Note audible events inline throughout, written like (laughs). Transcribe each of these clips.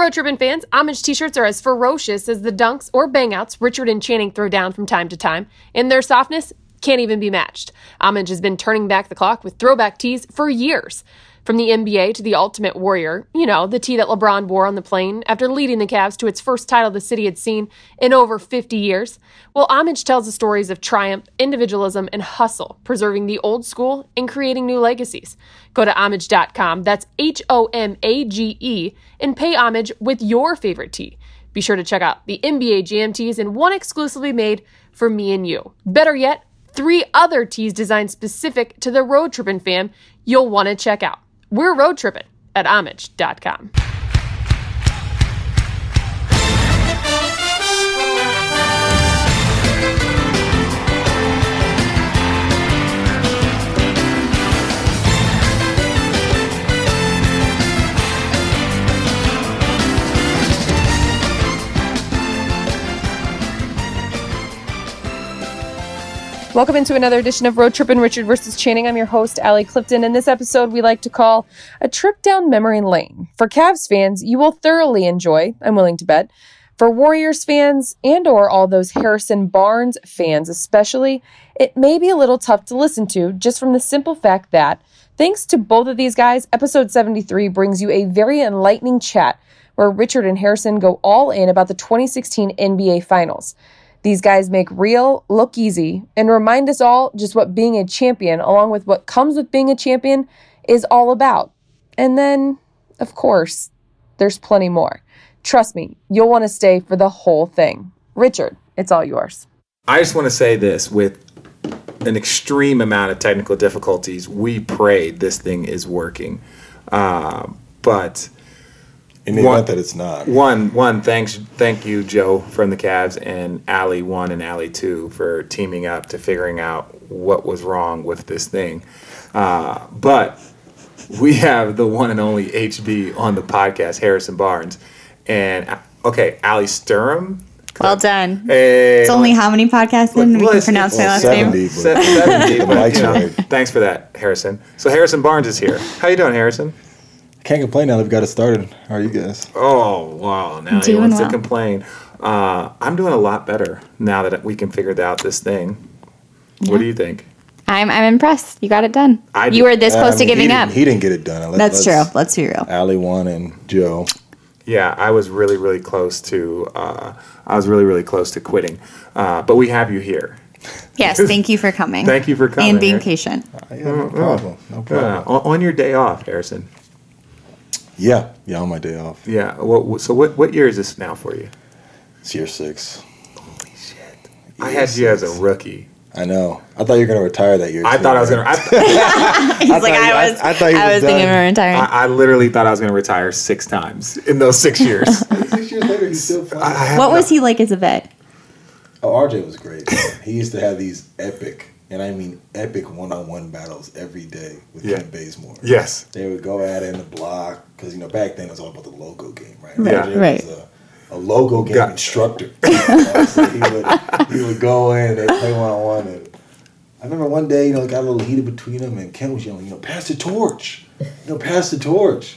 Road Trippin' fans, homage t shirts are as ferocious as the dunks or bangouts Richard and Channing throw down from time to time. and their softness, can't even be matched. Homage has been turning back the clock with throwback tees for years. From the NBA to the Ultimate Warrior, you know, the tee that LeBron wore on the plane after leading the Cavs to its first title the city had seen in over 50 years. Well, Homage tells the stories of triumph, individualism, and hustle, preserving the old school and creating new legacies. Go to homage.com, that's H O M A G E, and pay homage with your favorite tee. Be sure to check out the NBA GMTs and one exclusively made for me and you. Better yet, three other tees designed specific to the road trippin' fam you'll want to check out. We're road tripping at homage.com. Welcome into another edition of Road Trippin' Richard versus Channing. I'm your host, Allie Clifton. In this episode, we like to call a trip down memory lane. For Cavs fans, you will thoroughly enjoy, I'm willing to bet. For Warriors fans and or all those Harrison Barnes fans especially, it may be a little tough to listen to just from the simple fact that, thanks to both of these guys, episode 73 brings you a very enlightening chat where Richard and Harrison go all in about the 2016 NBA Finals. These guys make real look easy and remind us all just what being a champion, along with what comes with being a champion, is all about. And then, of course, there's plenty more. Trust me, you'll want to stay for the whole thing. Richard, it's all yours. I just want to say this with an extreme amount of technical difficulties, we prayed this thing is working. Uh, but In the One- event that it's not. one, one, thanks, thank you, Joe from the Cavs, and Allie one and Allie two for teaming up to figuring out what was wrong with this thing. Uh, but we have the one and only HB on the podcast, Harrison Barnes, and uh, okay, Allie Sturm. Well done. Hey, It's only how many podcasts in we can it's- pronounce my last 70, name? but 70, but, you know. Thanks for that, Harrison. So Harrison Barnes is here. How you doing, Harrison? Can't complain now that we've got it started. How are you guys? Oh wow! Now he Doing wants to complain. Uh, I'm doing a lot better now that we can figure out this thing. What do you think? I'm I'm impressed. You got it done. I you were this Uh, close I to mean, he giving didn't- up. He didn't get it done. Let- That's true. let's- Let's be real. Ali won and Joe. Yeah, I was really, really close to. Uh, I was really, really close to quitting. Uh, but we have you here. Yes, (laughs) thank you for coming. Thank you for coming. And being patient. Uh, yeah, no problem. No Uh, problem. on, on your day off, Harrison. Yeah, yeah, on my day off. Yeah. What, so what? What year is this now for you? It's year six. Holy shit! I had you as a rookie. I know. I thought you were going to retire that year. I too, thought I was gonna. I, (laughs) (laughs) He's like, thought I I- was, I I, thought you was was thinking done. of retiring. I, I literally thought I was gonna retire six times in those six (laughs) years. Six years later, he's still playing. I what no- was he like as a vet? Oh, RJ was great. he used to have these epic, and I mean epic, one-on-one battles every day with Yeah. Kent Bazemore. Yes. They would go at it in the block because you know back then it was all about the logo game, right? Yeah. RJ Right. Was a, a logo game Got- instructor. (laughs) so he would he would go in and they play one on one. And I remember one day, you know, it got a little heated between them, and Kent was yelling, you know, pass the torch, you know, pass the torch.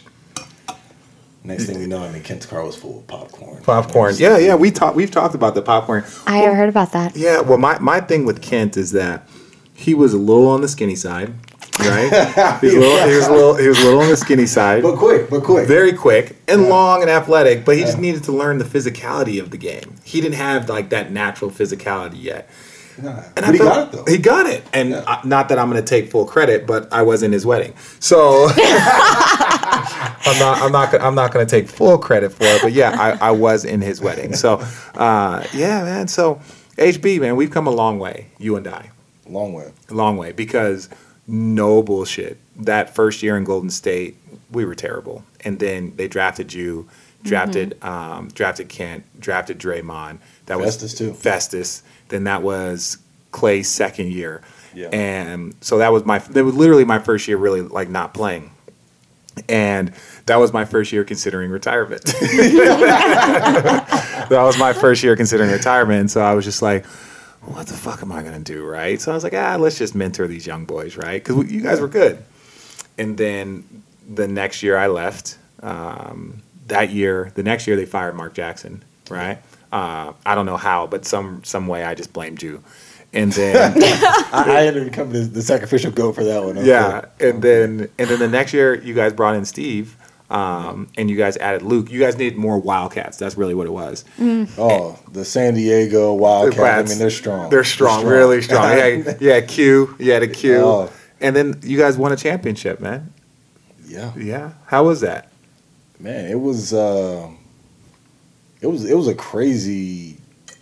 Next thing we know, I mean, Kent's car was full of popcorn. Popcorn. Yeah, yeah. We talked. We've talked about the popcorn. I heard about that. Yeah, well, my, my thing with Kent is that he was a little on the skinny side, right? (laughs) he, was a little, he was a little he was a little on the skinny side, But quick, but quick. very quick and Yeah. long and athletic. But he just needed to learn the physicality of the game. He didn't have like that natural physicality yet. Nah, And but I he got it though. He got it, and Yeah. uh, not that I'm going to take full credit, but I was in his wedding, so (laughs) I'm not. I'm not. gonna- I'm not going to take full credit for it. But yeah, I, I was in his wedding. So uh, yeah, man. So HB, man, we've come a long way. You and I, Long way. long way because no bullshit. That first year in Golden State, we were terrible, and then they drafted you, drafted um, drafted Kent, drafted Draymond. That was Festus, too. Festus. Then that was Clay's second year, Yeah. and so that was my that was literally my first year really like not playing. And that was my first year considering retirement. (laughs) (laughs) that was my first year considering retirement. And so I was just like, what the fuck am I going to do? Right. So I was like, ah, let's just mentor these young boys. Right. Because you guys were good. And then the next year I left, um, that year, the next year they fired Mark Jackson, right? Uh, I don't know how, but some some way I just blamed you. And then (laughs) I, I ended up becoming the, the sacrificial goat for that one. Okay. yeah, and then and then the next year you guys brought in Steve, um, and you guys added Luke. You guys needed more Wildcats. That's really what it was. Oh, the San Diego Wildcats. I mean, they're strong. They're strong, really strong. Yeah, (laughs) yeah, Q. You had a Q, Oh. and then you guys won a championship, man. yeah, Yeah, how was that? man. It was. Uh, it was. It was a crazy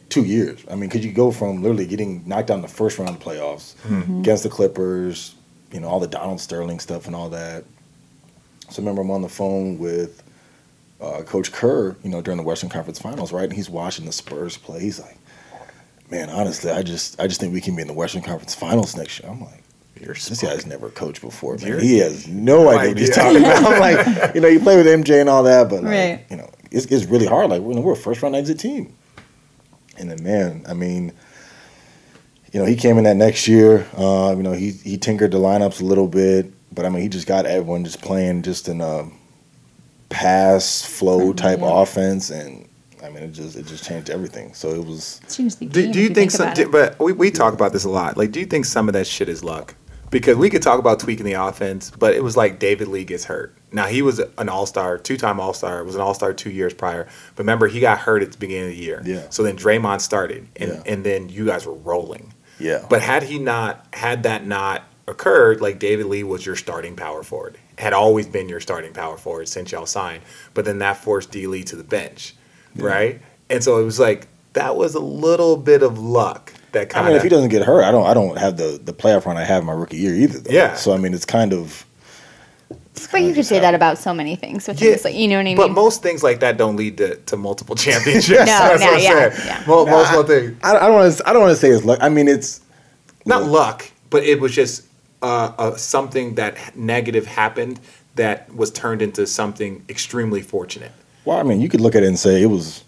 two years. I mean, could you go from literally getting knocked out in the first round of the playoffs against the Clippers? You know, all the Donald Sterling stuff and all that. So I remember I'm on the phone with uh, Coach Kerr, you know, during the Western Conference Finals, right? And he's watching the Spurs play. He's like, "Man, honestly, I just, I just think we can be in the Western Conference Finals next year." I'm like, You're "This guy's never coached before, man. You're- He has no idea what he's talking about." (laughs) I'm like, you know, you play with MJ and all that, but like, Right. you know, it's, it's really hard. Like, we're, we're a first round exit team, and then man, I mean. You know, he came in that next year. Uh, you know, he he tinkered the lineups a little bit, but I mean, he just got everyone just playing just in a pass flow type Yeah. offense, and I mean, it just it just changed everything. So it was It's changed the Do, game do if you think, some? do- but we, we talk about this a lot. Like, do you think some of that shit is luck? Because we could talk about tweaking the offense, but it was like David Lee gets hurt. Now he was an All Star, two time All Star. Was an All Star two years prior. But remember, he got hurt at the beginning of the year. Yeah. So then Draymond started, and Yeah. and then you guys were rolling. yeah. But had he not, had that not occurred, like David Lee was your starting power forward, had always been your starting power forward since y'all signed. But then that forced D Lee to the bench, right? And so it was like that was a little bit of luck that kind. Of I mean, if he doesn't get hurt, I don't I don't have the the playoff run I have my rookie year either. Though. Yeah. So I mean, it's kind of But you could say that about so many things. With things like, you know what I mean? But most things like that don't lead to, to multiple (laughs) championships. No, That's no, what I'm yeah, saying. yeah. Mo- most of things. I, I don't want to I don't want to say it's luck. I mean, it's not luck, but it was just uh, uh, something that negative happened that was turned into something extremely fortunate. well, I mean, you could look at it and say it was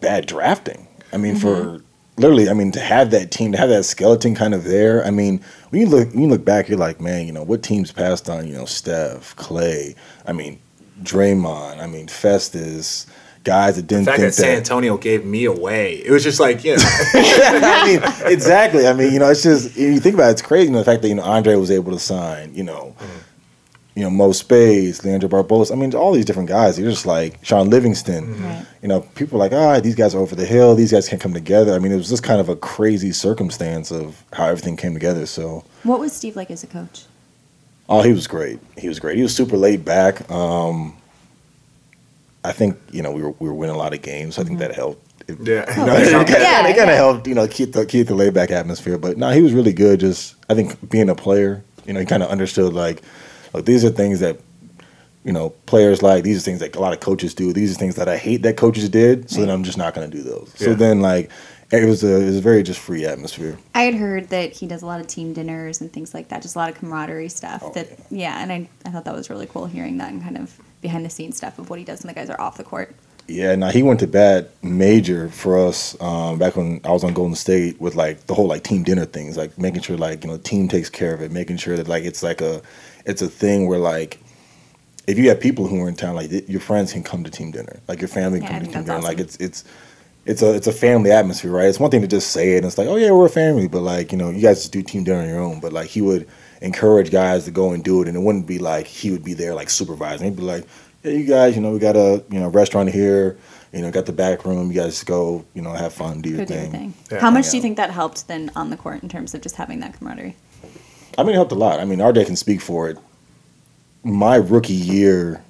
bad drafting. I mean, Mm-hmm. for literally, I mean, to have that team, to have that skeleton kind of there. I mean, when you look, when you look back, you're like, man, you know, what teams passed on? You know, Steph, Clay. I mean, Draymond. I mean, Festus. Guys that didn't fact think that San Antonio gave me away, it was just like, you know, (laughs) I mean, exactly. I mean, you know, it's just you think about it, it's crazy. You know, the fact that you know Andre was able to sign, you know, you know Mo Speights, Leandro Barbosa. I mean, all these different guys. You're just like Shaun Livingston. Right. You know, people are like, ah, these guys are over the hill. These guys can't come together. I mean, it was just kind of a crazy circumstance of how everything came together. So, What was Steve like as a coach? oh, he was great. He was great. He was super laid back. Um, I think you know we were we were winning a lot of games. So I think mm-hmm. that helped. It- yeah. you (laughs) know, it kind of, Yeah, it kind yeah. of helped, you know, keep the keep the laid back atmosphere. But no, he was really good. Just I think being a player, you know, he kind of understood like, like these are things that, you know, players like. These are things that a lot of coaches do. These are things that I hate that coaches did. So then I'm just not going to do those. So then like, it was a it was a very just free atmosphere. I had heard that he does a lot of team dinners and things like that, just a lot of camaraderie stuff. Oh, that yeah. and I, I thought that was really cool hearing that and kind of behind the scenes stuff of what he does when the guys are off the court. Yeah, now he went to bat major for us um, back when I was on Golden State with like the whole like team dinner things, like making sure like you know team takes care of it, making sure that like it's like a it's a thing where like if you have people who are in town, like your friends can come to team dinner, like your family can Yeah, come to team dinner, that's like it's it's it's a it's a family atmosphere, right? It's one thing to just say it and it's like oh yeah we're a family, but like you know you guys just do team dinner on your own, but like he would encourage guys to go and do it, and it wouldn't be like he would be there like supervising. He'd be like, "Hey, you guys, you know, we got a you know restaurant here, you know, got the back room. You guys go, you know, have fun, do your Go do thing." your thing. Yeah. How much Yeah. do you think that helped then on the court in terms of just having that camaraderie? I mean, it helped a lot. I mean, RJ can speak for it. My rookie year,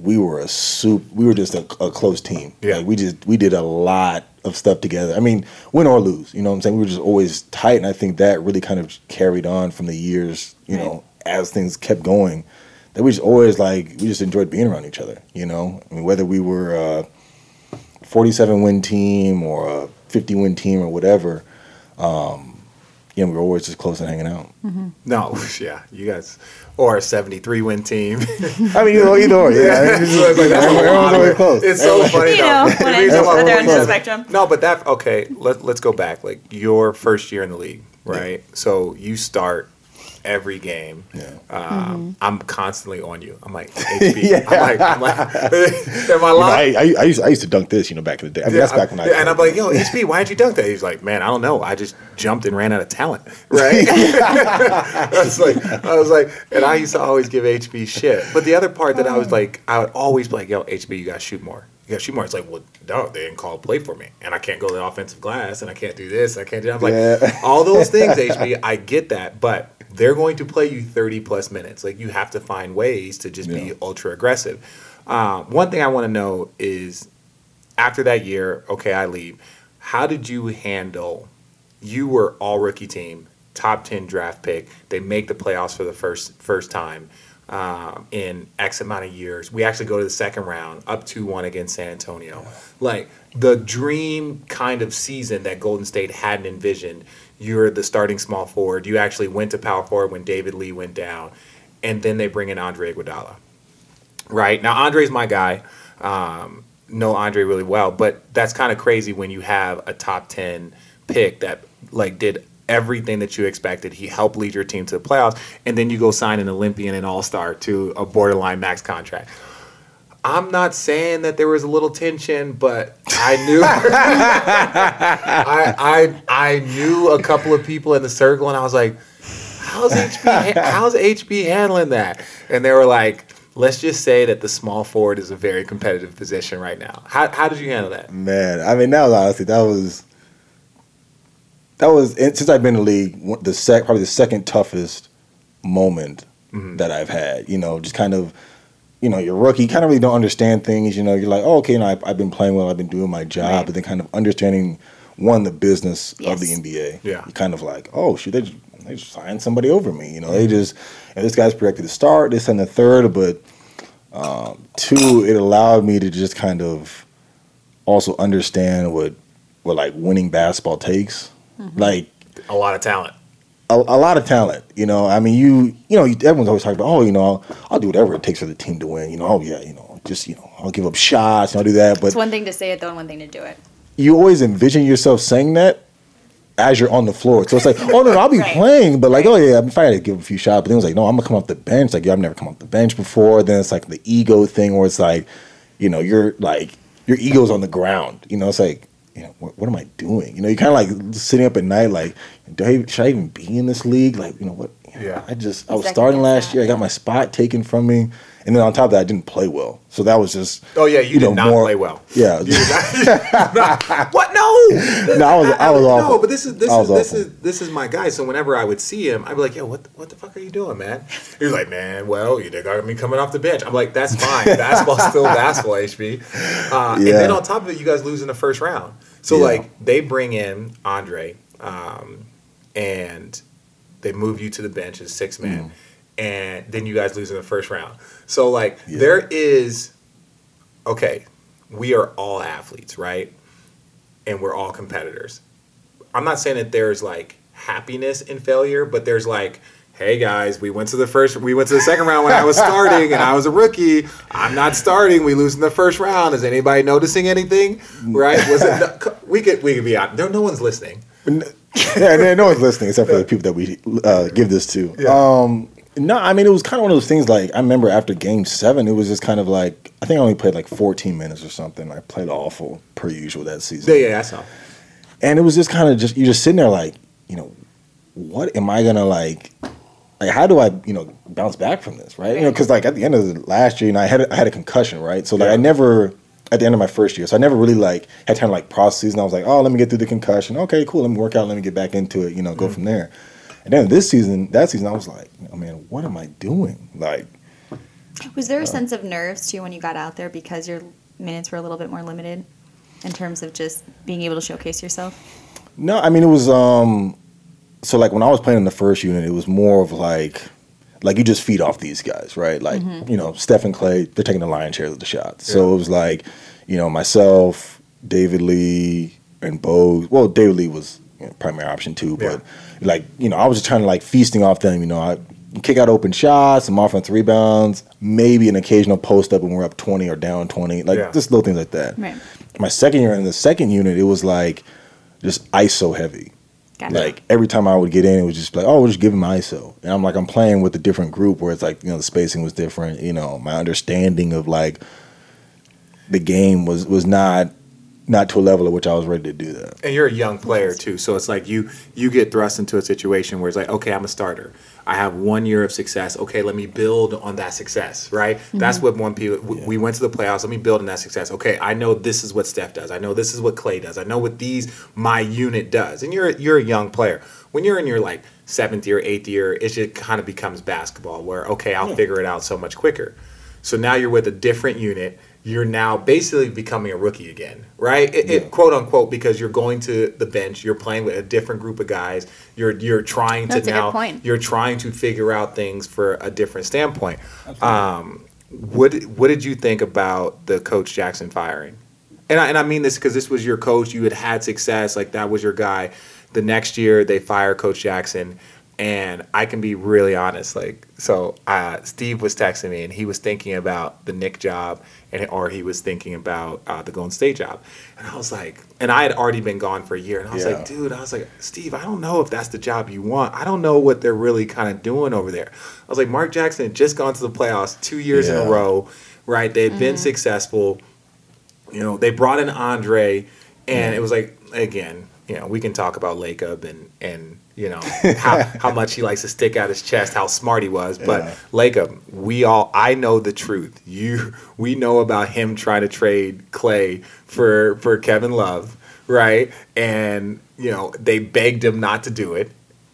we were a soup. We were just a, a close team. Yeah. Like, we just we did a lot of stuff together. I mean, win or lose, you know what I'm saying? We were just always tight, and I think that really kind of carried on from the years. You Right. know, as things kept going, that we just always like we just enjoyed being around each other. You know, I mean, whether we were a 47 win team or a 50 win team or whatever. Um, you know, we were always just close and hanging out. Mm-hmm. No, (laughs) yeah, you guys, or a 73 win team. (laughs) I mean, either, either or, yeah. It's So it's (laughs) like, that's a everyone's always close. It's so funny. You know, The when reason it's why further we're end of the spectrum. No, but that okay. Let Let's go back. Like your first year in the league, right? So you start, every game. Yeah. Um, I'm constantly on you. I'm like (laughs) HB. I'm like, I'm like, (laughs) am I You know, lying? I, I, I, used, I used to dunk this, you know, back in the day. I mean, that's back when I. and I'm like, yo, (laughs) HB, why'd you dunk that? He's like, man, I don't know. I just jumped and ran out of talent, right? I was like, I was like, and I used to always give HB shit. But the other part that I was like, I would always be like, yo, HB, you gotta shoot more. More. It's like, well, no, they didn't call a play for me, and I can't go to the offensive glass, and I can't do this, I can't do. That. I'm like, Yeah. all those (laughs) things, HB, I get that, but they're going to play you 30 plus minutes. Like you have to find ways to just Yeah. be ultra aggressive. Um, one thing I want to know is after that year, okay, I leave. How did you handle? You were all rookie team, top ten draft pick. They make the playoffs for the first first time um, in X amount of years. We actually go to the second round, up two one against San Antonio. Like the dream kind of season that Golden State hadn't envisioned. You're the starting small forward. You actually went to power forward when David Lee went down, and then they bring in Andre Iguodala right now andre's my guy um, know andre really well but that's kind of crazy when you have a top 10 pick that like did everything that you expected he helped lead your team to the playoffs and then you go sign an olympian and all-star to a borderline max contract i'm not saying that there was a little tension but i knew (laughs) I, I i knew a couple of people in the circle and i was like how's HB how's HB handling that? And they were like, let's just say that the small forward is a very competitive position right now. How how did you handle that? Man, I mean, that was honestly that was that was since I've been in the league the sec probably the second toughest moment Mm-hmm. that I've had. You know, just kind of you know you're rookie, you kind of really don't understand things. You know, you're like, oh, okay, you know, I've, I've been playing well, I've been doing my job, Right. but then kind of understanding one the business of the NBA. Yeah. you kind of like, oh, shoot, they just, they just signed somebody over me. You know, they just and this guy's projected to start this and the third, but um, two, it allowed me to just kind of also understand what what like winning basketball takes. Mm-hmm. Like A lot of talent. a, a lot of talent. You know, I mean, you you know, everyone's always talking about, oh, you know, I'll, I'll do whatever it takes for the team to win. You know, oh yeah, you know, just you know, I'll give up shots and I'll do that. But It's one thing to say it though, and one thing to do it. you always envision yourself saying that as you're on the floor. So it's like, oh no, no I'll be (laughs) Right. playing, but like, oh yeah, I'm fine to give a few shots. But then it's like, no, I'm gonna come off the bench. Like, yeah, I've never come off the bench before. Then it's like the ego thing where it's like, you know, you're like your ego's on the ground. You know, it's like, you know, what, what am I doing? You know, you're kind of like sitting up at night, like, do I, should I even be in this league? Like, you know what? you know, Yeah. I just I was Second starting last year. I got my spot taken from me, and then on top of that, I didn't play well. So that was just Oh yeah, you, did not play well. Yeah, You not- (laughs) (laughs) what? No. No, I was- I was No, awful. but this is this is was this awful. is this is my guy. So whenever I would see him, I'd be like, "Yo, what what the fuck are you doing, man?" He's like, "Man, well, you got me coming off the bench." I'm like, "That's fine. (laughs) Basketball's still basketball, HB." Uh, And then on top of it, you guys lose in the first round. So Yeah. like they bring in Andre, um, and they move you to the bench as six man, and then you guys lose in the first round. So like Mm. Yeah. there is, okay, we are all athletes, right? And we're all competitors. I'm not saying that there's like happiness in failure, but there's like, hey guys, we went to the first, we went to the second round when I was (laughs) starting and I was a rookie. I'm not starting. We lose in the first round. Is anybody noticing anything? Right? Was it? (laughs) We could we could be out. There, no one's listening. (laughs) yeah, no- no one's listening except for the people that we uh, give this to. Yeah. Um, no, I mean it was kind of one of those things. Like I remember after Game Seven, it was just kind of like I think I only played like 14 minutes or something. I played awful per usual that season, Yeah, yeah, that's all. and it was just kind of just you're just sitting there like, you know, what am I gonna like? Like how do I you know bounce back from this, right? You know, because like at the end of the last year, you know, I had a, I had a concussion, right? So like. I never at the end of my first year, so I never really like had time to like process. And I was like, oh, let me get through the concussion. Okay, cool. Let me work out. Let me get back into it. You know, go Mm-hmm. from there. And then this season, that season, I was like, oh, man, what am I doing? Like, Was there a sense of nerves too when you got out there because your minutes were a little bit more limited in terms of just being able to showcase yourself? No, I mean it was um so like when I was playing in the first unit, it was more of like like you just feed off these guys, right? Like, you know, Steph and Clay, they're taking the lion's share of the shots. So Yeah. it was like, you know, myself, David Lee, and Bo. Well, David Lee was you know, primary option too, but like, you know, I was just trying to like feasting off them, you know, I kick out open shots, some offensive rebounds, maybe an occasional post up when we're up 20 or down 20, like Yeah. just little things like that Right. my second year in the second unit, it was like just ISO heavy. Gotcha. Like every time I would get in, it was just like, oh, we'll just give him ISO, and I'm like, I'm playing with a different group where it's like, you know, the spacing was different. You know, my understanding of like the game was was not not to a level at which I was ready to do that. And you're a young player too, so it's like you you get thrust into a situation where it's like, okay, I'm a starter. I have one year of success. Okay, let me build on that success. Right. Mm-hmm. That's what one people. w We went to the playoffs. Let me build on that success. Okay, I know this is what Steph does. I know this is what Clay does. I know what these my unit does. And you're you're a young player. When you're in your like seventh year, eighth year, it just kind of becomes basketball. Where okay, I'll figure it out so much quicker. So now you're with a different unit. You're now basically becoming a rookie again, right? It, it, quote unquote, because you're going to the bench. You're playing with a different group of guys. You're you're trying to That's a good now. point. You're trying to figure out things for a different standpoint. Um, what what did you think about the Coach Jackson firing? And I, and I mean this because this was your coach. You had had success. Like that was your guy. The next year they fire Coach Jackson, and I can be really honest. Like so, uh, Steve was texting me, and he was thinking about the Knick job, and or he was thinking about uh, the Golden State job, and I was like, and I had already been gone for a year, and I was Yeah. like, dude, I was like, Steve, I don't know if that's the job you want. I don't know what they're really kind of doing over there. I was like, Mark Jackson had just gone to the playoffs two years in a row, right? They've been successful. You know, they brought in Andre, and it was like again, you know, we can talk about Lacob and and you know how how (laughs) much he likes to stick out his chest, how smart he was. But Yeah. Lacob, we all I know the truth. You we know about him trying to trade Clay for for Kevin Love, right? And you know they begged him not to do it,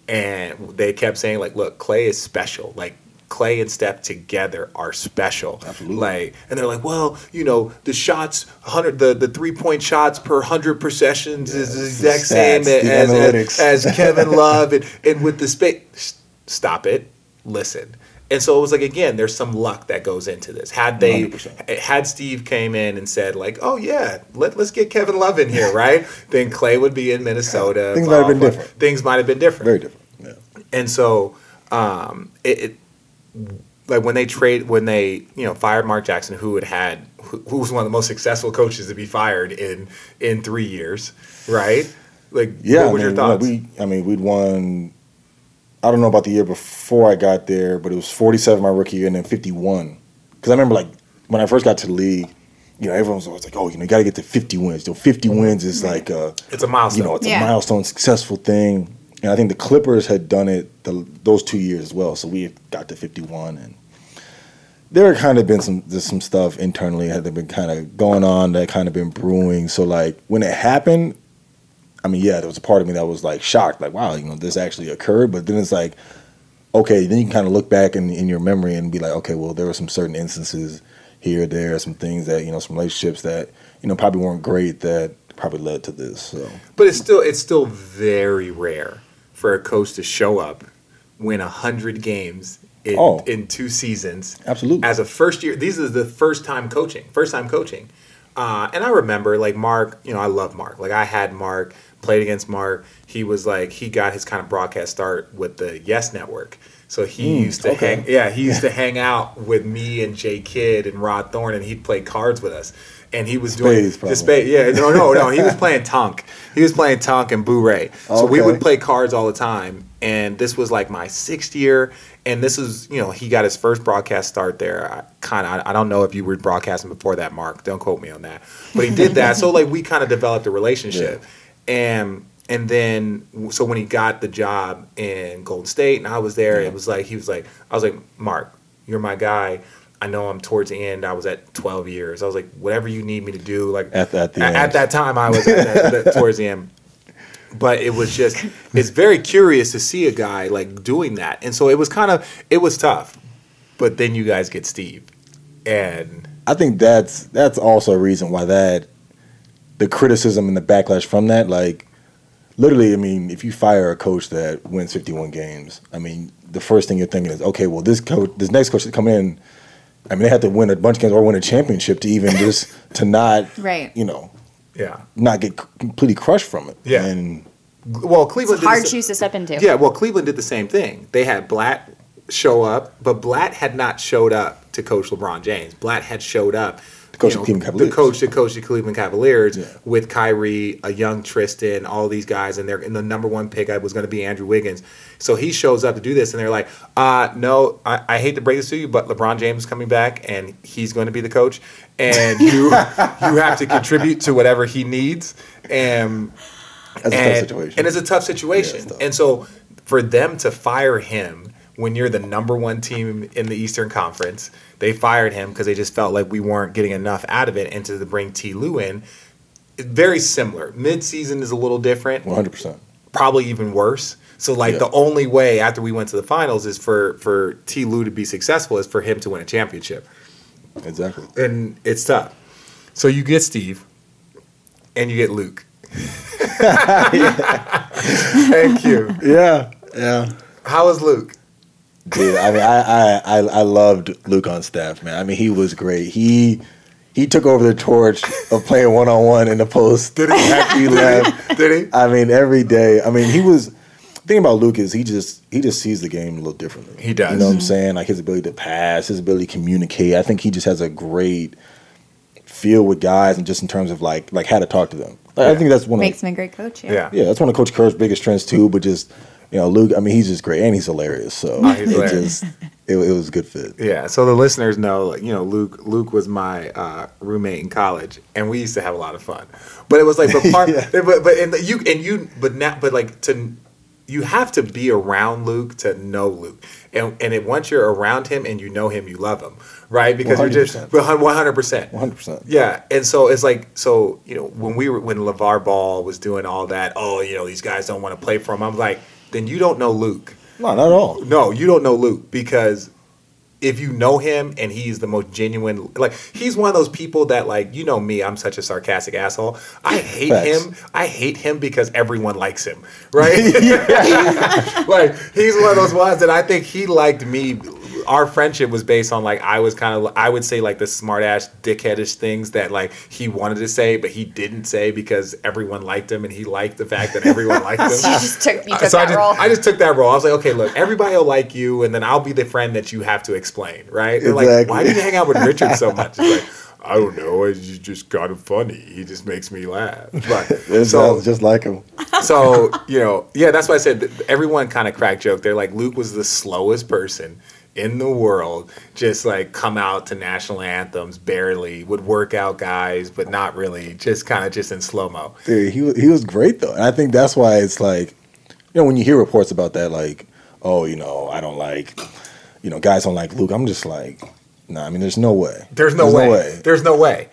and they kept saying like, look, Clay is special, like. Clay and Steph together are special. Absolutely. Like, and they're like, well, you know, the shots, hundred, the the three point shots per hundred possessions is the exact stats, same the as, as as (laughs) Kevin Love, and, and with the space. Stop it. Listen. And so it was like again, there's some luck that goes into this. Had they 100%. had Steve came in and said like, oh yeah, let, let's get Kevin Love in here, right? (laughs) then Clay would be in Minnesota. Things might have been different. Things might have been different. Very different. Yeah. And so, um, it, it like when they trade when they you know fired Mark Jackson, who had had who, who was one of the most successful coaches to be fired in in three years, right? Like, Yeah, what were I your mean, thoughts? We, I mean, we'd won. I don't know about the year before I got there, but it was 47 my rookie year and then 51. Because I remember, like, when I first got to the league, you know, everyone was always like, "Oh, you know, you got to get to 50 wins." You know, 50 wins is like a, it's a milestone. you know, it's Yeah. a milestone, successful thing. And I think the Clippers had done it the, those two years as well. So we got to 51, and there had kind of been some some stuff internally had been kind of going on that kind of been brewing. So like when it happened, I mean, yeah, there was a part of me that was like shocked, like, wow, you know, this actually occurred. But then it's like, okay, then you can kind of look back in, in your memory and be like, okay, well, there were some certain instances here, there, some things that you know, some relationships that you know probably weren't great that probably led to this. So But it's still it's still very rare for a coach to show up, win hundred games in, Oh. in two seasons. Absolutely. As a first year, these is the first time coaching, first time coaching. Uh, and I remember like Mark, you know, I love Mark. Like I had Mark, played against Mark. He was like he got his kind of broadcast start with the Yes Network. So he used to okay. hang, yeah, he used to (laughs) hang out with me and Jay Kidd and Rod Thorn, and he'd play cards with us. And he was doing Spades, the spade. Yeah, no, no, no. He was (laughs) playing Tonk. He was playing Tonk and Bourré. So we would play cards all the time. And this was like my sixth year. And this is, you know, he got his first broadcast start there. I kind of, I don't know if you were broadcasting before that, Mark. Don't quote me on that. But he did that. so like we kind of developed a relationship. And and then so when he got the job in Golden State and I was there, it was like he was like, I was like, Mark, you're my guy. I know I'm towards the end. I was at 12 years. I was like, whatever you need me to do, like At- at the at, end. that time, I was at that- (laughs) towards the end. But it was just, it's very curious to see a guy like doing that, and so it was kind of, it was tough. But then you guys get Steve, and I think that's that's also a reason why that the criticism and the backlash from that, like literally, I mean, if you fire a coach that wins 51 games, I mean, the first thing you're thinking is, okay, well, this coach, this next coach that come in, I mean, they had to win a bunch of games or win a championship to even just (laughs) to not, Right. you know, yeah, not get completely crushed from it. Yeah. and well, Cleveland did Hard the shoes to step into. Yeah, well, Cleveland did the same thing. They had Blatt show up, but Blatt had not showed up to coach LeBron James. Blatt had showed up coach you the Cleveland the coach to coach the Cleveland Cavaliers Yeah. with Kyrie, a young Tristan, all these guys, and they're and the number one pick was going to be Andrew Wiggins. So he shows up to do this, and they're like, uh, "No, I, I hate to break this to you, but LeBron James is coming back, and he's going to be the coach, and you (laughs) you have to contribute to whatever he needs." And That's a tough and, situation. and it's a tough situation. Yeah, and so for them to fire him when you're the number one team in the Eastern Conference, they fired him because they just felt like we weren't getting enough out of it. And to bring T. Lue in, very similar. Mid-season is a little different, 100%. probably even worse. So like Yeah. the only way after we went to the finals is for for T. Lue to be successful is for him to win a championship Exactly. and it's tough. So you get Steve, and you get Luke, (laughs) (laughs) Thank you. Yeah. Yeah. How was Luke? Dude, I mean, I, I, I, I loved Luke on staff, man. I mean, he was great. He he took over the torch of playing one on one in the post. Did he? After (laughs) he left, Did he? I mean, every day. I mean, he was. The thing about Luke is he just he just sees the game a little differently. He does. You know what I'm saying? Like his ability to pass, his ability to communicate. I think he just has a great feel with guys, and just in terms of like like how to talk to them. Like, I think that's one of Makes him a great coach. Yeah. Yeah. yeah, that's one of Coach Kerr's biggest strengths too. But just you know, Luke. I mean, he's just great, and he's hilarious. So Oh, he's it just it, it was a good fit. Yeah. So the listeners know, like, you know, Luke. Luke was my uh, roommate in college, and we used to have a lot of fun. But it was like, but (laughs) part, Yeah. but but and you and you, but now, but like to. You have to be around Luke to know Luke, and and it, once you're around him and you know him, you love him, right? Because you're just 100%. one hundred percent. One hundred percent. Yeah, and so it's like so you know when we were when LaVar Ball was doing all that. Oh, you know these guys don't want to play for him. I'm like, then you don't know Luke. No, not at all. No, you don't know Luke because if you know him and he's the most genuine, like he's one of those people that like you know me. I'm such a sarcastic asshole. I hate Facts. him. I hate him because everyone likes him, right? (laughs) (laughs) like he's one of those ones that I think he liked me. Our friendship was based on like I was kind of I would say like the smart ass dickheadish things that like he wanted to say but he didn't say because everyone liked him and he liked the fact that everyone liked (laughs) him. You just took you took so I just, role. I just took that role. I was like, okay, look, everybody will like you, and then I'll be the friend that you have to explain, right? They're like, Exactly. why do you hang out with Richard so much? It's like, I don't know. He's just kind of funny. He just makes me laugh. But (laughs) It so, sounds just like him. (laughs) so you know, yeah, that's why I said everyone kind of cracked joke. They're like, Luke was the slowest person in the world. Just like come out to national anthems barely, would work out guys, but not really. Just kind of just in slow mo. Dude, he was- he was great though, and I think that's why it's like, you know, when you hear reports about that, like, oh, you know, I don't like, you know, guys don't like Luke. I'm just like, nah. I mean, there's no way. There's no way. There's no way. There's no way.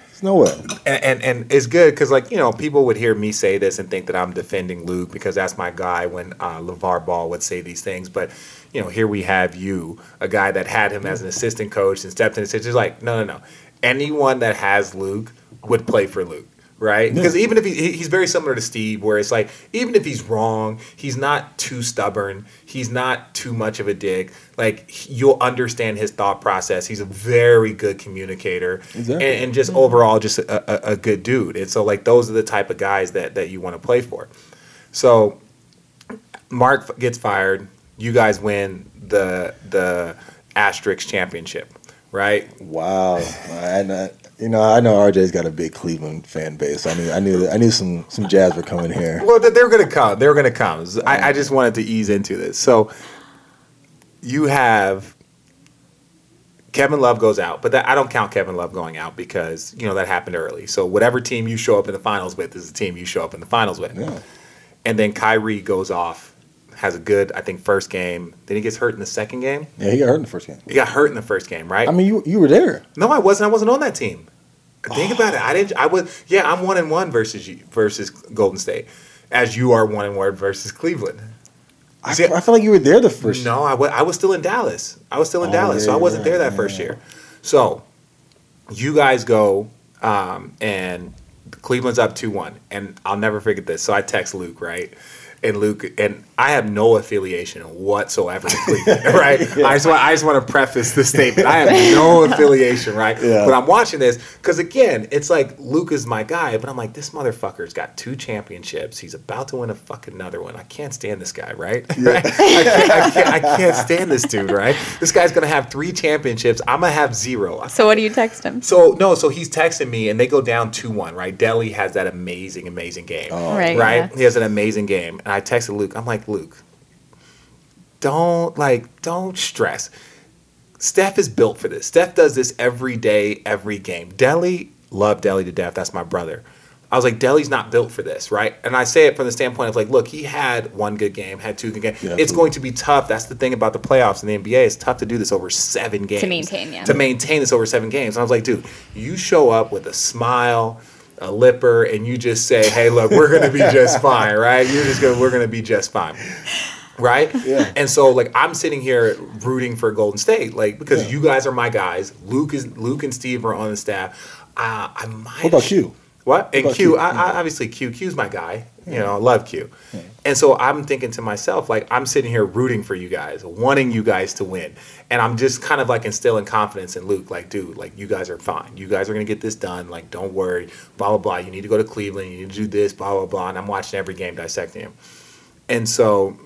And, and and it's good because like you know people would hear me say this and think that I'm defending Luke because that's my guy when uh, LaVar Ball would say these things, but you know here we have you, a guy that had him as an assistant coach and stepped in and said just like no no no, anyone that has Luke would play for Luke. Right, because even if he, he- he's very similar to Steve, where it's like even if he's wrong, he's not too stubborn. He's not too much of a dick. Like you'll understand his thought process. He's a very good communicator, Exactly. and, and just overall just a, a, a good dude. And so like those are the type of guys that that you want to play for. So Mark gets fired. You guys win the the Asterix championship, right? Wow. And uh, you know, I know RJ's got a big Cleveland fan base. I knew, I knew, I knew some some Jazz were coming here. Well, they- they're gonna come. They're gonna come. I, I just wanted to ease into this. So you have Kevin Love goes out, but that, I don't count Kevin Love going out because you know that happened early. So whatever team you show up in the finals with is the team you show up in the finals with. Yeah. And then Kyrie goes off, has a good, I think, first game. Then he gets hurt in the second game. Yeah, he got hurt in the first game. He got hurt in the first game, right? I mean, you you were there. no, I wasn't. I wasn't on that team. Think about it. I didn't. I was. Yeah, I'm one and one versus you versus Golden State, as you are one and one versus Cleveland. I, See, I feel like you were there the first. No, I was, I was still in Dallas. I was still in Oh, Dallas, so I wasn't yeah, there that yeah, first yeah. year. So, you guys go, um, and Cleveland's up two one, and I'll never forget this. So I text Luke, right? And Luke, and I, I have no affiliation whatsoever to Cleveland, (laughs) (laughs) right? I just want I just want to preface this statement. I have (laughs) no affiliation, right? Yeah. But I'm watching this because again, it's like Luke is my guy, but I'm like, this motherfucker's got two championships. He's about to win a fucking another one. I can't stand this guy, right? Right? I, can't, I, can't, I can't stand this dude, right? This guy's gonna have three championships. I'm gonna have zero. So what do you text him? So no, so he's texting me, and they go down two one. Right, Delly has that amazing, amazing game. Oh. Right, right. yeah. He has an amazing game, and I texted Luke. I'm like, Luke, don't like, don't stress. Steph is built for this. Steph does this every day, every game. Delly, love Delly to death. That's my brother. I was like, Delly's not built for this, right? And I say it from the standpoint of like, look, he had one good game, had two good games. Yeah, it's going to be tough. That's the thing about the playoffs in the NBA. It's tough to do this over seven games. To maintain, yeah. To maintain this over seven games. And I was like, dude, you show up with a smile, a lipper, and you just say, hey, look, we're going to be just fine, right? You're just going to, we're going to be just fine. Right? Yeah. And so like I'm sitting here rooting for Golden State, like because Yeah. you guys are my guys. Luke is Luke and Steve are on the staff. Uh, I might What about Q? What? And Q, Q? I, I, obviously Q, Q's my guy. You know, I love Q. And so I'm thinking to myself, like, I'm sitting here rooting for you guys, wanting you guys to win. And I'm just kind of like instilling confidence in Luke, like, dude, like, you guys are fine. You guys are going to get this done. Like, don't worry, blah, blah, blah. You need to go to Cleveland. You need to do this, blah, blah, blah. And I'm watching every game dissecting him. And so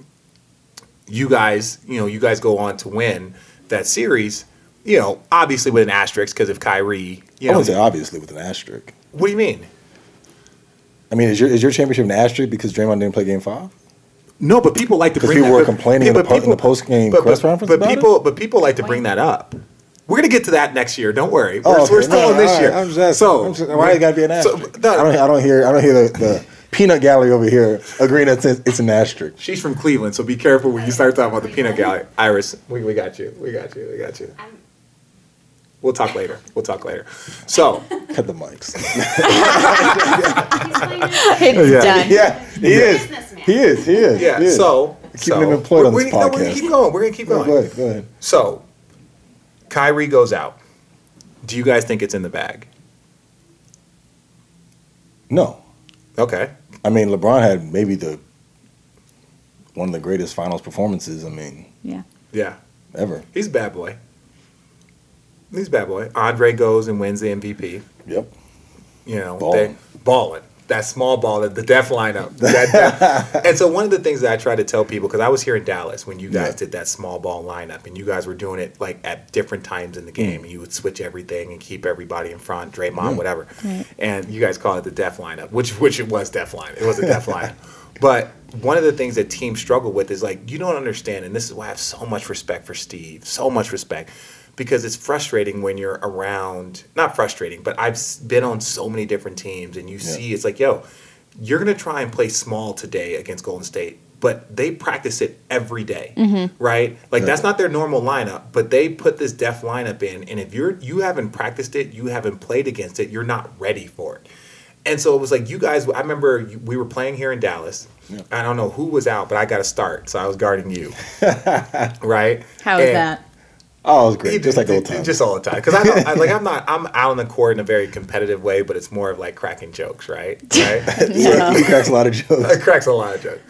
you guys, you know, you guys go on to win that series, you know, obviously with an asterisk because of Kyrie. You I know, wouldn't say obviously with an asterisk. What do you mean? I mean, is your is your championship an asterisk because Draymond didn't play Game Five? No, but people like to 'Cause bring people that, were but- complaining in the but po- in the post-game but- press but- conference But about people, but people like to bring that up. We're gonna get to that next year. Don't worry. We're, Oh, okay. we're still No, on this all right. year. I'm just, so I'm just, why it got to be an so- asterisk? no, I don't. I don't hear. I don't hear the, the peanut gallery over here agreeing that it's, it's an asterisk. She's from Cleveland, so be careful when you start talking about the peanut gallery. Iris, we, we got you. We got you. We got you. We'll talk later. We'll talk later. So (laughs) Cut the mics. (laughs) It's Yeah. done. yeah, he is. He is. He is. yeah, he is. so Keeping so, him employed on we're- this we're- no, we're gonna keep going. We're gonna keep Go going. ahead. Go ahead. So, Kyrie goes out. Do you guys think it's in the bag? No, Okay. I mean LeBron had maybe the one of the greatest finals performances. I mean, Yeah. Yeah. ever. He's a bad boy. He's a bad boy. Andre goes and wins the MVP. Yep. You know, Ballin'. they balling. That small ball, the, the def lineup. (laughs) That def- and so one of the things that I try to tell people, because I was here in Dallas when you guys Yeah. did that small ball lineup, and you guys were doing it like at different times in the mm-hmm. game, and you would switch everything and keep everybody in front, Draymond, whatever. And you guys call it the def lineup, which which it was def lineup. It was a def (laughs) lineup. But one of the things that teams struggle with is like you don't understand, and this is why I have so much respect for Steve, so much respect, because it's frustrating when you're around. Not frustrating, but I've been on so many different teams, and you see it's like, yo, you're gonna try and play small today against Golden State, but they practice it every day, mm-hmm. right? Like that's not their normal lineup, but they put this def lineup in, and if you're you haven't practiced it, you haven't played against it, you're not ready for it. And so it was like you guys. I remember we were playing here in Dallas. I don't know who was out, but I got to start, so I was guarding you, (laughs) right? How was And- that? Oh, it was great. you Just like old times. Just all the time. Because I, don't- I like I'm not I'm (laughs) out on the court in a very competitive way, but it's more of like cracking jokes, right? (laughs) Right. Yeah, (laughs) he cracks a lot of jokes. it cracks a lot of jokes.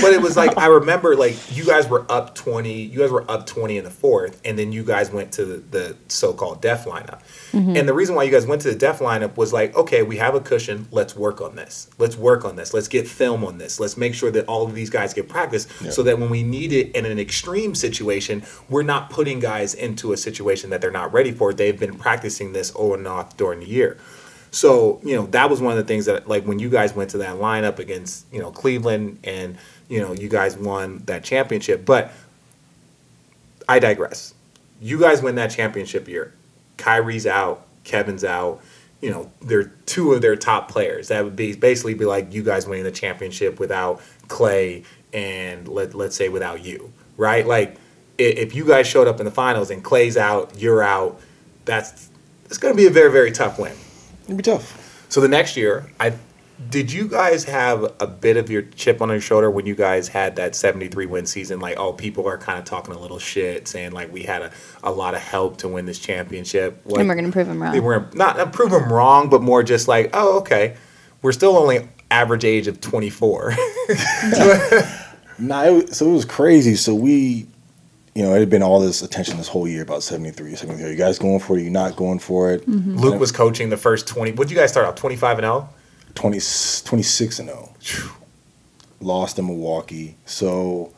But it was like I remember like you guys were up twenty. You guys were up twenty in the fourth, and then you guys went to the, the so-called def lineup. Mm-hmm. And the reason why you guys went to the def lineup was like, okay, we have a cushion. Let's work on this. Let's work on this. Let's get film on this. Let's make sure that all of these guys get practice, so that when we need it in an extreme situation, we're not putting guys into a situation that they're not ready for. They've been practicing this on and off during the year. So, you know, that was one of the things that, like, when you guys went to that lineup against, you know, Cleveland and, you know, you guys won that championship. But I digress. You guys win that championship year. Kyrie's out, Kevin's out. You know, they're two of their top players. That would be basically be like you guys winning the championship without Clay and let, let's say without you, right? Like, if you guys showed up in the finals and Clay's out, you're out, that's it's going to be a very, very tough win. It'd be tough. So the next year, I did you guys have a bit of your chip on your shoulder when you guys had that 73 win season? Like, oh, people are kind of talking a little shit, saying like we had a, a lot of help to win this championship. What- And we're going to prove him they wrong. were not not prove them wrong, but more just like, oh, okay, we're still only average age of 24. (laughs) Nah, it, so it was crazy. So we, you know, it had been all this attention this whole year about 73, 73. Are you guys going for it? Are you not going for it? Mm-hmm. Luke was coaching the first 20. What did you guys start out? 25 and oh? 0? 20, 26 and 0. Lost in Milwaukee. So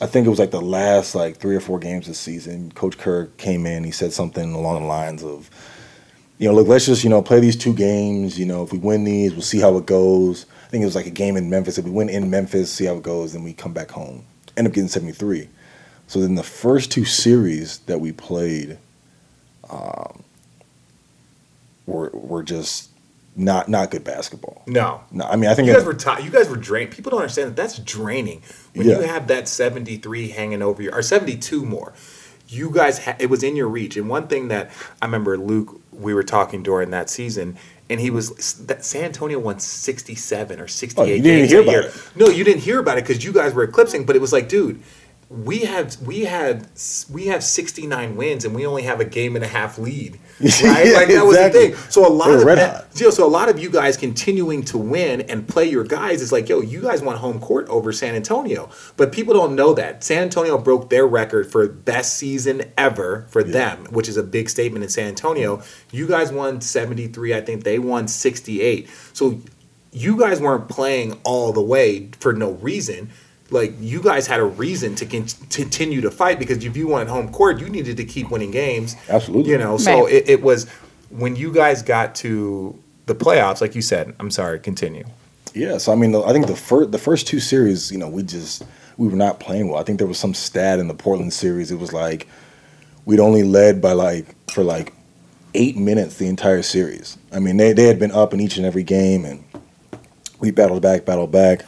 I think it was like the last like three or four games this season. Coach Kerr came in. He said something along the lines of, you know, look, let's just you know play these two games. You know, if we win these, we'll see how it goes. I think it was like a game in Memphis. If we win in Memphis, see how it goes, then we come back home. End up getting seventy three. So then the first two series that we played, um, were were just not not good basketball. No. No, I mean I think You guys were ti you guys were drained. People don't understand that that's draining when Yeah. you have that 73 hanging over you or 72 more. You guys ha- it was in your reach. And one thing that I remember Luke we were talking during that season and he was that San Antonio won 67 or 68 Oh, you didn't games hear about year. it. No, you didn't hear about it cuz you guys were eclipsing, but it was like, dude, we had we had we have 69 wins and we only have a game and a half lead. (laughs) Right? Yeah, like that was the thing. So a lot They were of that, you know, so a lot of you guys continuing to win and play your guys is like, yo, you guys want home court over San Antonio. But people don't know that. San Antonio broke their record for best season ever for them, which is a big statement in San Antonio. You guys won 73, I think they won 68. So you guys weren't playing all the way for no reason. Like you guys had a reason to con- continue to fight because if you wanted home court, you needed to keep winning games. Absolutely. You know, so Right. it, it was when you guys got to the playoffs, like you said. I'm sorry, continue. Yeah, so I mean, I think the first the first two series, you know, we just we were not playing well. I think there was some stat in the Portland series. It was like we'd only led by like for like eight minutes the entire series. I mean, they they had been up in each and every game, and we battled back, battled back.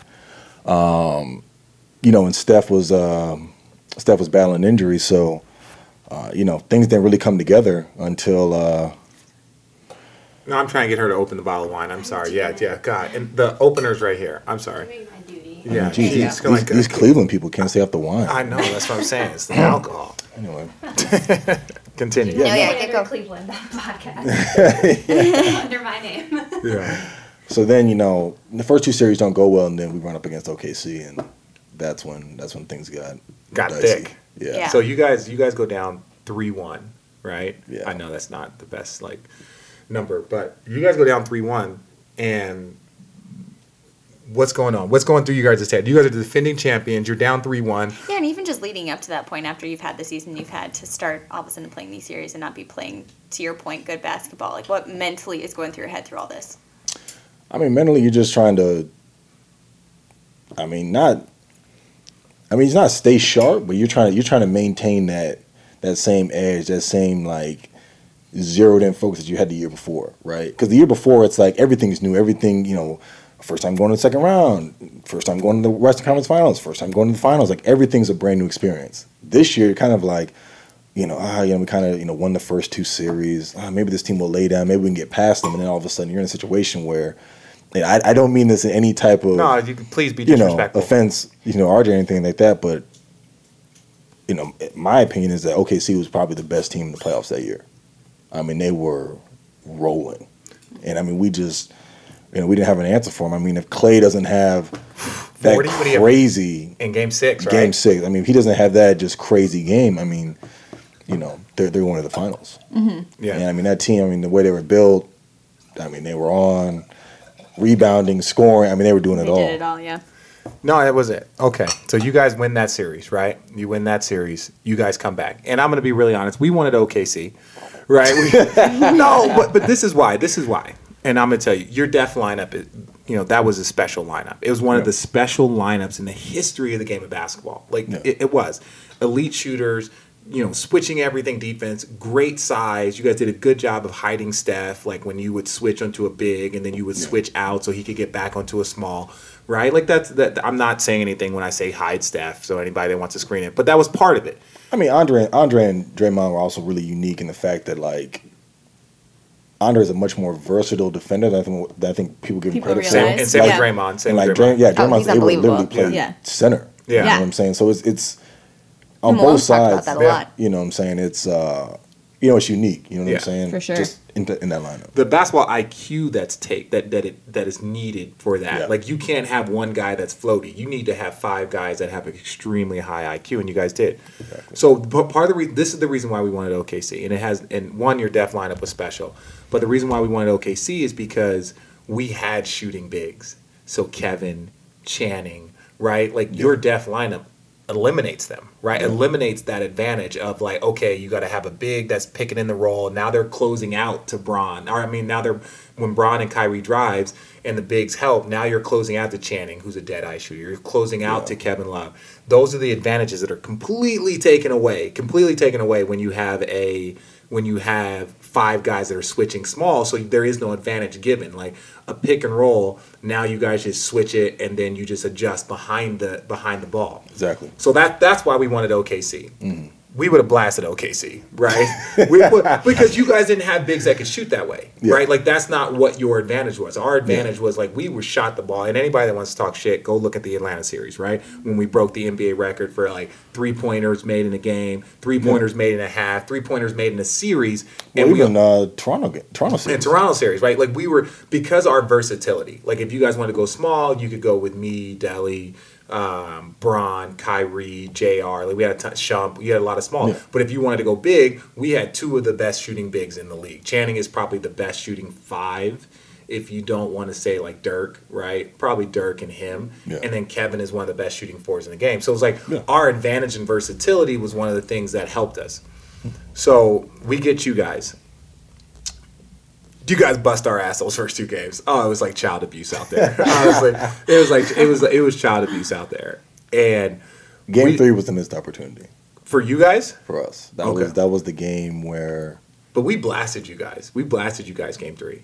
Um, you know, and Steph was um, Steph was battling injuries, so uh, you know things didn't really come together until. Uh, No, I'm trying to get her to open the bottle of wine. I'm sorry. Yeah, yeah, God. And the opener's right here. I'm sorry. Doing my duty. Yeah, Geez, she's these, these, like- these Cleveland people can't stay off the wine. I know. That's what I'm saying. It's the (laughs) alcohol. Anyway, (laughs) Continue. No, yeah, Under get go. Cleveland podcast. (laughs) Under my name. Yeah. So then you know the first two series don't go well, and then we run up against OKC, and that's when that's when things got Got dicey. thick. Yeah. Yeah. So you guys, you guys go down three one, right? Yeah. I know that's not the best like number, but you guys go down three one, and what's going on? What's going through you guys' head? You guys are the defending champions. You're down three one. Yeah, and even just leading up to that point, after you've had the season you've had to start all of a sudden playing these series and not be playing, to your point, good basketball. Like, what mentally is going through your head through all this? I mean, mentally, you're just trying to. I mean, not. I mean, it's not stay sharp, but you're trying to you're trying to maintain that that same edge, that same like zeroed in focus that you had the year before, right? Because the year before, it's like everything's new, everything you know. First time going to the second round, first time going to the Western Conference Finals, first time going to the finals. Like everything's a brand new experience. This year, kind of like, you know, ah, you know, we kind of you know won the first two series. Ah, maybe this team will lay down. Maybe we can get past them, and then all of a sudden you're in a situation where, I, I don't mean this in any type of No, you can please be you know disrespectful. offense, you know, RJ or anything like that, but you know, my opinion is that OKC was probably the best team in the playoffs that year. I mean, they were rolling, and I mean, we just, you know, we didn't have an answer for him. I mean, if Clay doesn't have that 40, what do you have? crazy in game six, right? game six, I mean, if he doesn't have that just crazy game, I mean, you know, they're they're going to the finals. Mm-hmm. Yeah. And I mean, that team, I mean, the way they were built, I mean, they were on rebounding, scoring. I mean, they were doing it They all. did it all, yeah. No, that was it. Okay. So you guys win that series, right? You win that series. You guys come back. And I'm going to be really honest. We wanted OKC, right? We, (laughs) no, but, but this is why. This is why. And I'm going to tell you, your death lineup, is, you know, that was a special lineup. It was one of the special lineups in the history of the game of basketball. Like, Yeah. it, it was. Elite shooters, you know, switching everything defense, great size. You guys did a good job of hiding Steph, like when you would switch onto a big and then you would switch out so he could get back onto a small, right? Like that's that. I'm not saying anything when I say hide Steph, so anybody that wants to screen it, but that was part of it. I mean, Andre, Andre and Draymond were also really unique in the fact that like Andre is a much more versatile defender than I think, than I think people give him People credit for. Same, and same Yeah. with Draymond. Same And like, with Dray, Draymond. yeah, Oh, Draymond's he's able to literally unbelievable. play Yeah. center. Yeah. You know Yeah. what I'm saying? So it's it's on Malone both talked about sides. that a lot. You know what I'm saying? It's uh, you you know, it's unique. You know what Yeah. I'm saying? For sure. Just in, the, in that lineup. the basketball IQ that's take that that it that is needed for that. Yeah. Like you can't have one guy that's floaty. You need to have five guys that have an extremely high IQ, and you guys did. So, but part of the reason this is the reason why we wanted OKC, and it has and one your death lineup was special, but the reason why we wanted OKC is because we had shooting bigs. So Kevin, Channing, right? Like your death lineup eliminates them, right? Eliminates that advantage of like, okay, you got to have a big that's picking in the role. Now they're closing out to Bron, or I mean, now they're when Bron and Kyrie drives and the bigs help. Now you're closing out to Channing, who's a dead eye shooter. You're closing out to Kevin Love. Those are the advantages that are completely taken away, completely taken away when you have a when you have five guys that are switching small, so there is no advantage given. Like a pick and roll, now you guys just switch it and then you just adjust behind the behind the ball. Exactly. So that that's why we wanted OKC. Mm-hmm. (laughs) We would have blasted OKC, right? we, because you guys didn't have bigs that could shoot that way, Yeah. right? Like that's not what your advantage was. Our advantage was like we were shot the ball, and anybody that wants to talk shit, go look at the Atlanta series, right? When we broke the NBA record for like three pointers made in a game, three pointers made in a half, three pointers made in a series, Well, and we even uh, Toronto, Toronto in series. Toronto series, right? Like we were because our versatility. Like if you guys want to go small, you could go with me, Delly, um, Bron, Kyrie, Jr. Like we had a ton, Shump. we had a lot of small. Yeah. But if you wanted to go big, we had two of the best shooting bigs in the league. Channing is probably the best shooting five. If you don't want to say like Dirk, right? Probably Dirk and him. Yeah. And then Kevin is one of the best shooting fours in the game. So it was like Yeah. our advantage and versatility was one of the things that helped us. So we get you guys you guys bust our ass those first two games. Oh, it was like child abuse out there. (laughs) Honestly, it was like it was it was child abuse out there. And Game we- three was the missed opportunity for you guys, for us. That Okay. was that was the game where. but we blasted you guys. We blasted you guys game three.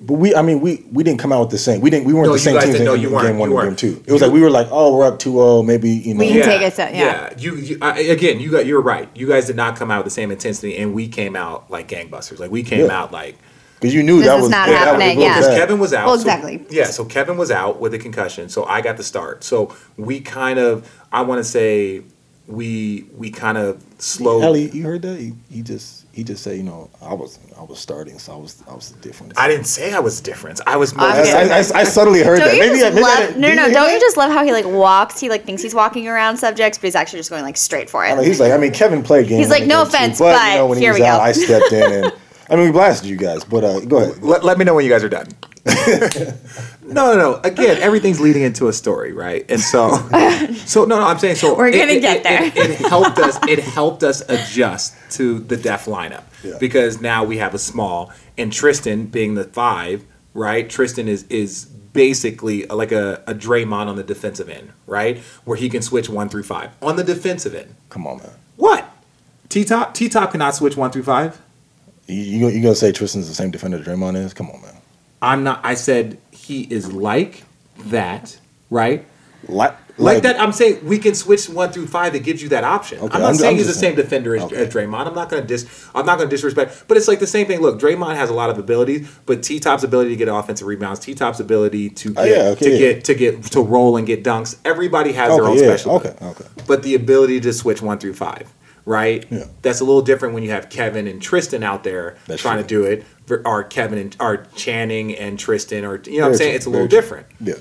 But we, I mean, we we didn't come out with the same. We didn't. We weren't No, the same team in, No, in you game weren't. one and game two. It was like we were like, oh, we're up 2-0, maybe you know. We can take it to- yeah. You, you I, again, you got you're right. You guys did not come out with the same intensity, and we came out like gangbusters. Like we came Yeah. out like Because you knew This that is was not that was happening, real yeah. because. Kevin was out. Well, so- exactly. yeah, so Kevin was out with a concussion, so I got the start. So we kind of, I want to say, we we kind of slowed. Ellie, you heard that? He, he just he just said, you know, I was I was starting, so I was I was the difference. I didn't say I was different. I was more. I, I, I, I subtly heard Don't that. you Maybe, just maybe love? didn't- No, did no, Don't that? you just love how he like walks? He like thinks he's walking around subjects, but he's actually just going like straight for I it. mean, he's like, I mean, Kevin played games. He's one like, no game two, offense, but, but you know, when here he we was out, go. I stepped in and I mean, we blasted you guys. But uh, go ahead. let, let me know when you guys are done. (laughs) no, no, no. Again, everything's leading into a story, right? And so, (laughs) so no, no. I'm saying so. We're gonna it- get it- there. It, it helped us. It helped us adjust to the death lineup Yeah. because now we have a small and Tristan being the five, right? Tristan is is basically like a, a Draymond on the defensive end, right? Where he can switch one through five on the defensive end. Come on, man. What? T top T top cannot switch one through five. You, you, you gonna say Tristan's the same defender Draymond is? Come on, man. I'm not. I said he is like that, right? Like, Like, that. I'm saying we can switch one through five. It gives you that option. Okay, I'm not I'm- saying I'm he's the just same defender as, Okay. as Draymond. I'm not going to dis. I'm not going to disrespect. But it's like the same thing. Look, Draymond has a lot of abilities, but T Top's ability to get offensive rebounds, T Top's ability to oh, get Oh, yeah, okay, to yeah. get to get to roll and get dunks. Everybody has their own yeah, special. okay, okay. But the ability to switch one through five. Right, Yeah. that's a little different when you have Kevin and Tristan out there That's trying true. to do it, ver- or Kevin and or Channing and Tristan, or you know what I'm saying. true, It's a little very true. different Yeah.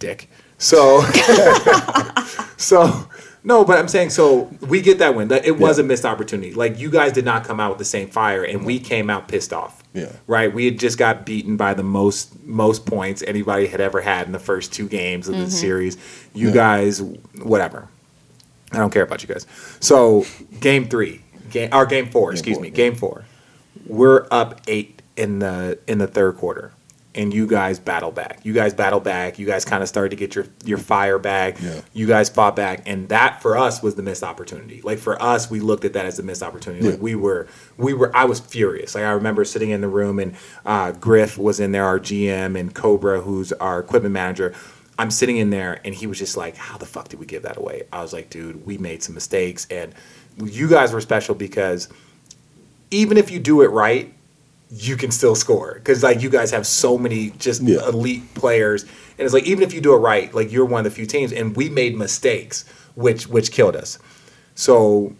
dick. So, (laughs) (laughs) so no, but I'm saying so we get that win. That it was Yeah. a missed opportunity. Like you guys did not come out with the same fire, and we came out pissed off. Yeah. Right. We had just got beaten by the most most points anybody had ever had in the first two games of the mm-hmm. series. You Yeah. guys, whatever. I don't care about you guys. So game three, game or game four, excuse four, me, yeah. game four. We're up eight in the in the third quarter, and you guys battle back. You guys battle back. You guys kind of started to get your your fire back. Yeah. You guys fought back, and that for us was the missed opportunity. Like for us, we looked at that as a missed opportunity. Like Yeah. we were we were. I was furious. Like I remember sitting in the room, and uh, Griff was in there, our GM, and Cobra, who's our equipment manager. I'm sitting in there, and he was just like, "How the fuck did we give that away?" I was like, "Dude, we made some mistakes, and you guys were special because." even if you do it right, you can still score because like you guys have so many just Yeah. elite players, and it's like even if you do it right, like you're one of the few teams, and we made mistakes, which which killed us. So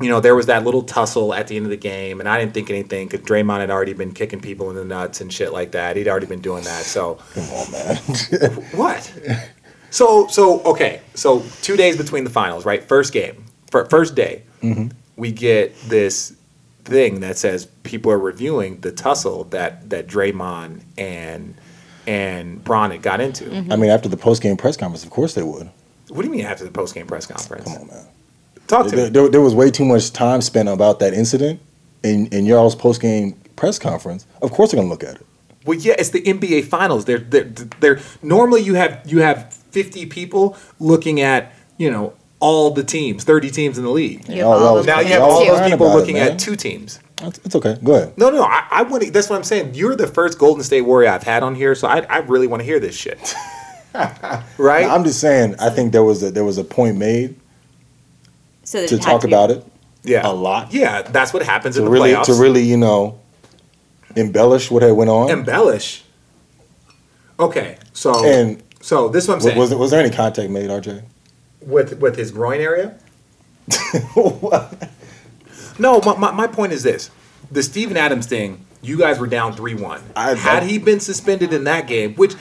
you know, there was that little tussle at the end of the game, and I didn't think anything because Draymond had already been kicking people in the nuts and shit like that. He'd already been doing that. So Come on, man. (laughs) what? So so okay. So two days between the finals, right? First game, fir- first day, mm-hmm. we get this thing that says people are reviewing the tussle that that Draymond and and Bron had got into. I mean, after the post game press conference, of course they would. What do you mean after the post game press conference? Come on, man. Talk to There, me. there, there was way too much time spent about that incident in, in y'all's post game press conference. Of course they're gonna look at it. Well, yeah, it's the NBA Finals. They're, they're, they're normally you have you have fifty people looking at you know all the teams, thirty teams in the league. You have Y'all- all y'all of was- Now them. you have y'all those people about it, looking at two teams. It's, it's okay. Go ahead. No, no, I, I want. That's what I'm saying. You're the first Golden State Warrior I've had on here, so I, I really want to hear this shit. (laughs) right? I'm just saying. I think there was a, there was a point made So to talk to about it yeah, a lot. Yeah, that's what happens to in the really playoffs. to really you know embellish what had went on. embellish. Okay, so And- so this is what I'm was, saying. was, was there any contact made, RJ? with with his groin area? (laughs) No, my, my, my point is this: the Steven Adams thing. You guys were down three one. I- Had he been suspended in that game, which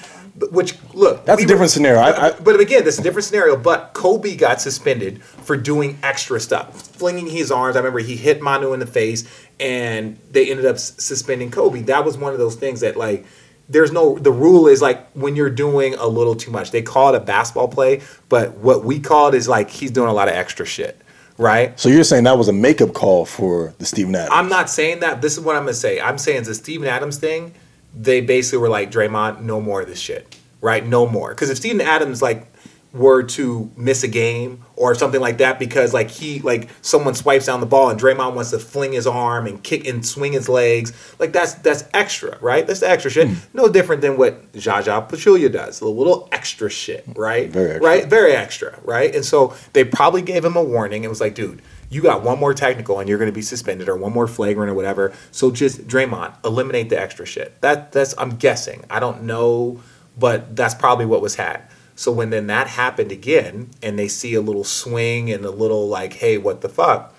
which look, That's a different scenario. I- I- but again, that's a different scenario. But Kobe got suspended for doing extra stuff, flinging his arms. I remember he hit Manu in the face, and they ended up suspending Kobe. That was one of those things that like. There's no the rule is like when you're doing a little too much. They call it a basketball play, but what we call it is like he's doing a lot of extra shit, right? So you're saying that was a makeup call for the Steven Adams? I'm not saying that. This is what I'm gonna say. I'm saying the Steven Adams thing. They basically were like, Draymond, no more of this shit, right? No more. Because if Steven Adams like were to miss a game or something like that because like he like someone swipes down the ball and Draymond wants to fling his arm and kick and swing his legs, like that's that's extra, right? That's the extra shit. Hmm. No different than what Zaza Pachulia does. A little extra shit, right? Very extra. Right? Very extra, right? And so they probably gave him a warning. It was like, dude, you got one more technical and you're going to be suspended or one more flagrant or whatever. So just Draymond, eliminate the extra shit. That that's I'm guessing. I don't know, but that's probably what was had. So when then that happened again and they see a little swing and a little like, hey, what the fuck?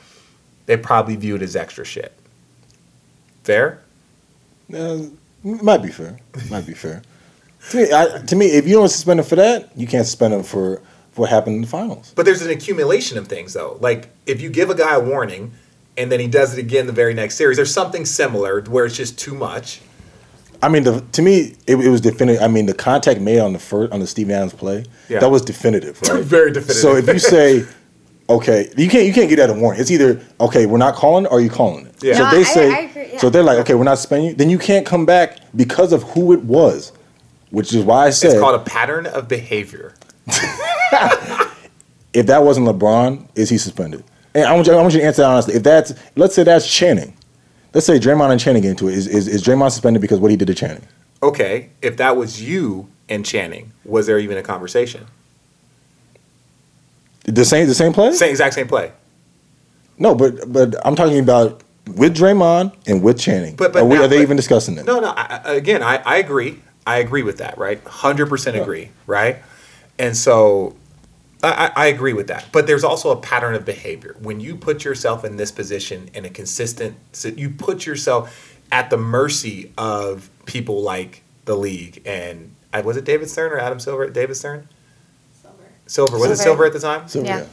They probably view it as extra shit. Fair? Uh, might be fair. Might be fair. To me, I, to me, if you don't suspend him for that, you can't suspend him for, for what happened in the finals. But there's an accumulation of things though. Like if you give a guy a warning and then he does it again the very next series, there's something similar where it's just too much. I mean, the, to me, it, it was definitive. I mean, the contact made on the first on the Steven Adams play Yeah. that was definitive, (laughs) right? Very definitive. So if you say, (laughs) okay, you can't you can't get that a warning. It's either okay, we're not calling it, or you calling it. Yeah. So No, if they I- say, I agree, yeah. so they're like, okay, we're not spending. you. Then you can't come back because of who it was, which is why I said It's called a pattern of behavior. (laughs) (laughs) if that wasn't LeBron, is he suspended? And I want you, I want you to answer that honestly. If that's, let's say that's Channing. Let's say Draymond and Channing get into it. Is, is, is Draymond suspended because what he did to Channing? Okay, if that was you and Channing, was there even a conversation? The same, the same play? Same exact same play. No, but but I'm talking about with Draymond and with Channing. But- but are, we, now- are they but- even discussing it? No, no. I, again, I, I agree. I agree with that. Right, hundred percent agree. Right, and so I, I I agree with that. But there's also a pattern of behavior when you put yourself in this position in a consistent. You put yourself at the mercy of people like the league and uh, was it David Stern or Adam Silver? David Stern. Silver. Silver. Was it Silver. Silver at the time? So, Yeah. yeah.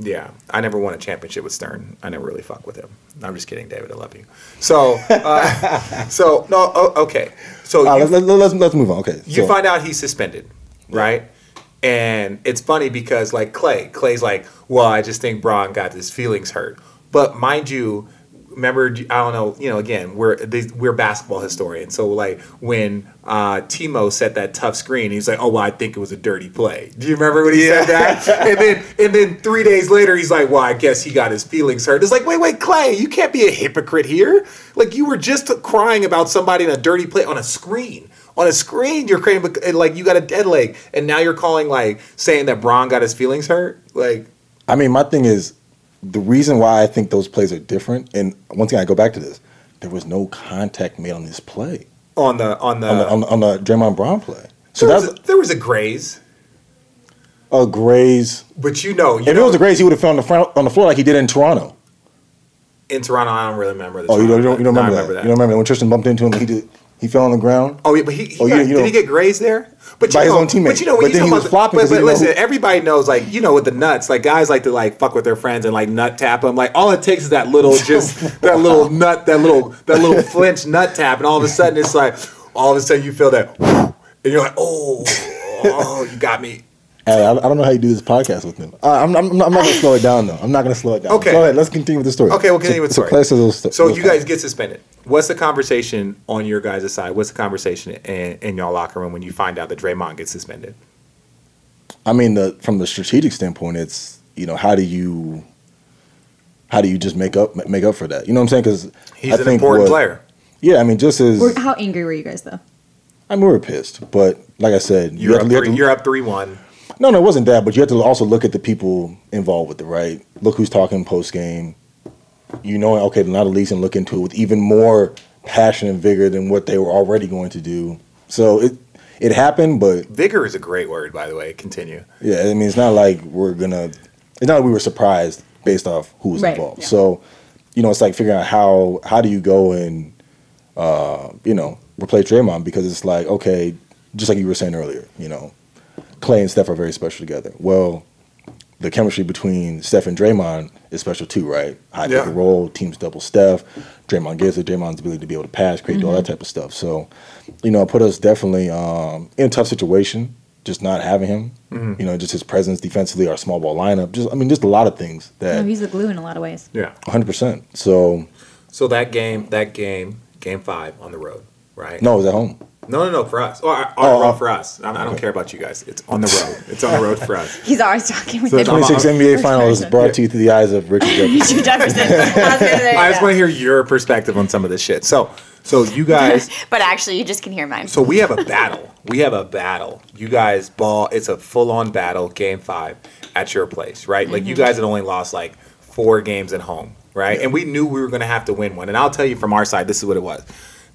Yeah, I never won a championship with Stern. I never really fuck with him. I'm just kidding, David. I love you. So, uh, (laughs) so no, oh, okay. So All you, let's, let's, let's, let's move on. Okay. you so- find out he's suspended, right? And it's funny because like Clay, Clay's like, well, I just think Bron got his feelings hurt. But mind you, remember, I don't know, you know, again, we're these, we're basketball historians, so like when uh, Timo set that tough screen, he's like, oh, well, I think it was a dirty play. Do you remember when he said that? (laughs) and then and then three days later, he's like, well, I guess he got his feelings hurt. It's like, wait, wait, Clay, you can't be a hypocrite here. Like you were just crying about somebody in a dirty play on a screen on a screen you're creating like you got a dead leg and now you're calling like saying that Bron got his feelings hurt like I mean, my thing is the reason why I think those plays are different. And once again, I go back to this: there was no contact made on this play on the on the, on the on the, on the Draymond Brown play. So there, was that's a, there was a graze a graze. but you know you If it was a graze, he would have fell on the front, on the floor like he did in Toronto. in Toronto. I don't really remember. The Oh, you don't, you don't, you don't remember, that. You don't remember that when Tristan bumped into him, he did. He fell on the ground. Oh yeah, but he, he Oh, got- you did don't- he get grazed there? But By you his know, own teammate. But you know, when But you then he was flopping But, but know listen, everybody knows like you know with the nuts, like guys like to like fuck with their friends and like nut tap them. Like all it takes is that little (laughs) just that little nut, that little that little flinch nut tap, and all of a sudden it's like all of a sudden you feel that, and you're like, oh, oh, you got me. Hey, I, I don't know how you do this podcast with him. Uh, I'm, I'm, I'm not going to slow it down though. I'm not going to slow it down. Okay. Go ahead. Let's continue with the story. Okay, we'll continue so, with the so story. Claire says those So those you guys facts. get suspended. What's the conversation on your guys' side? What's the conversation in, in your locker room when you find out that Draymond gets suspended? I mean, the, from the strategic standpoint, it's you know how do you how do you just make up make up for that? You know what I'm saying? Because He's an important player. Yeah, I mean, just as How angry were you guys though? I mean, we were pissed, but like I said, you You're have up to- three. to- You're up three one. No, no, it wasn't that. But you have to also look at the people involved with it, right? Look who's talking post game. You know, okay, now the league's gonna look into it with even more passion and vigor than what they were already going to do. So it it happened, but Vigor is a great word, by the way. Continue. yeah, I mean, it's not like we're gonna. It's not like we were surprised based off who was Right, involved. yeah. So, you know, it's like figuring out how how do you go and uh, you know replace Draymond because it's like okay, just like you were saying earlier, you know, Clay and Steph are very special together. Well, the chemistry between Steph and Draymond is special too, right? High Yeah. pick and roll, teams double Steph. Draymond gets it. Draymond's ability to be able to pass, create all that type of stuff. So, you know, it put us definitely um, in a tough situation. Just not having him, you know, just his presence defensively, our small ball lineup. Just, I mean, just a lot of things No, that he's the glue in a lot of ways. Yeah. 100. percent So, So that game, that game, game five on the road, right? no, it was at home. No, no, no. For us, or, or, Oh, or oh. Uh, for us. I, I don't care about you guys. It's on the road. It's on the road for us. (laughs) He's always talking with The him. 26 NBA First Finals person. (laughs) brought to you through the eyes of (laughs) Richard Jefferson. Jefferson. I was gonna say I just want to hear your perspective on some of this shit. So, so you guys. But actually, you just can hear mine. So we have a battle. We have a battle. You guys ball. It's a full on battle. Game five at your place, right? Like you mm-hmm. guys had only lost like four games at home, right? And we knew we were going to have to win one. And I'll tell you from our side, this is what it was.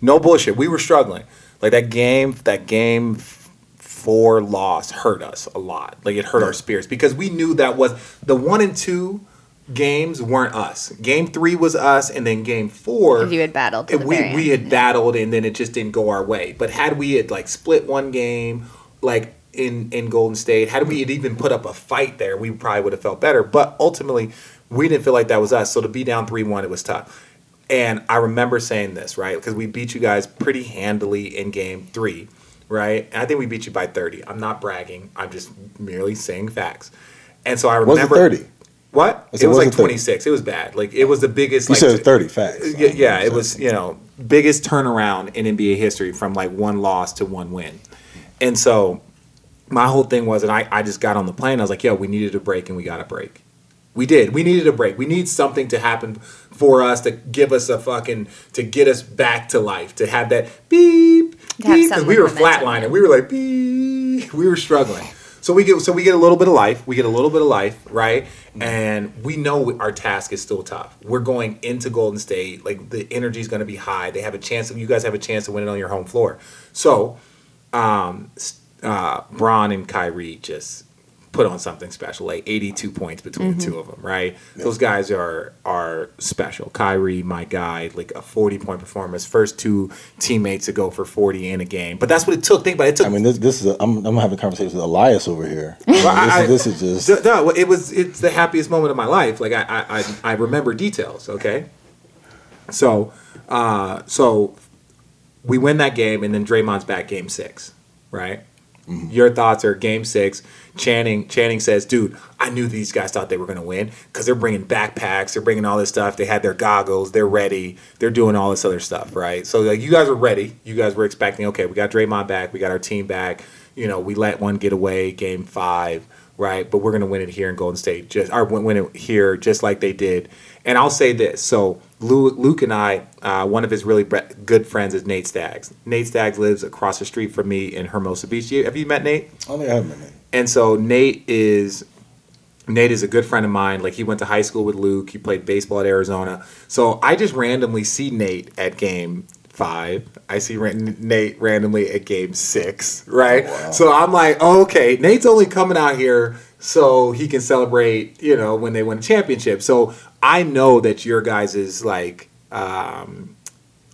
No bullshit. We were struggling. Like that game. That game four loss hurt us a lot. Like it hurt our spirits because we knew that was the one and two games weren't us. Game three was us, and then game four, you had battled and we we had battled and then it just didn't go our way. But had we had like split one game, like in in Golden State, had we had even put up a fight there, we probably would have felt better. But ultimately, we didn't feel like that was us. So to be down three one, it was tough. And I remember saying this right because we beat you guys pretty handily in game three, right? And I think we beat you by thirty. I'm not bragging. I'm just merely saying facts. And so I Was it remember 30? What? Said, It was was like it 30? 26. It was bad. Like it was the biggest. You like, said 30 facts. yeah, yeah, it was you know biggest turnaround in NBA history from like one loss to one win, and so my whole thing was, and I I just got on the plane. I was like, yo, we needed a break, and we got a break. We did. We needed a break. We need something to happen for us to give us a fucking to get us back to life. To have that beep beep because we were flatlining. We were like beep. We were struggling. So we get so we get a little bit of life. We get a little bit of life, right? And we know our task is still tough. We're going into Golden State. Like the energy is going to be high. They have a chance. You guys have a chance to win it on your home floor. So, um, uh, Bron and Kyrie just put on something special. Like 82 points between the two of them, right? Those guys are are special. Kyrie, my guy, like a 40 point performance. First two teammates to go for 40 in a game. But that's what it took. Think about it. It took I mean, this this is a, I'm I'm having a conversation with Elias over here. (laughs) Well, I- this, is, this is just No, it was. It's the happiest moment of my life. Like I, I, I, I remember details. Okay, so, uh, so we win that game, and then Draymond's back game six, right? Mm-hmm. Your thoughts are game six. Channing, Channing says, "Dude, I knew these guys thought they were going to win because they're bringing backpacks, they're bringing all this stuff. They had their goggles, they're ready, they're doing all this other stuff, right? So like, you guys were ready. You guys were expecting, okay, we got Draymond back, we got our team back. You know, we let one get away, game five, right? But we're going to win it here in Golden State, just or win it here, just like they did. And I'll say this: so Luke, Luke and I, uh, one of his really bre- good friends is Nate Staggs. Nate Staggs lives across the street from me in Hermosa Beach. You- Have you met Nate? Don't think I have my name. And so Nate is Nate is a good friend of mine. Like he went to high school with Luke. He played baseball at Arizona. So I just randomly see Nate at game five. I see Ran- Nate randomly at game six. Right. So I'm like, oh, okay, Nate's only coming out here so he can celebrate. You know, when they win a championship. So I know that your guys' is like um,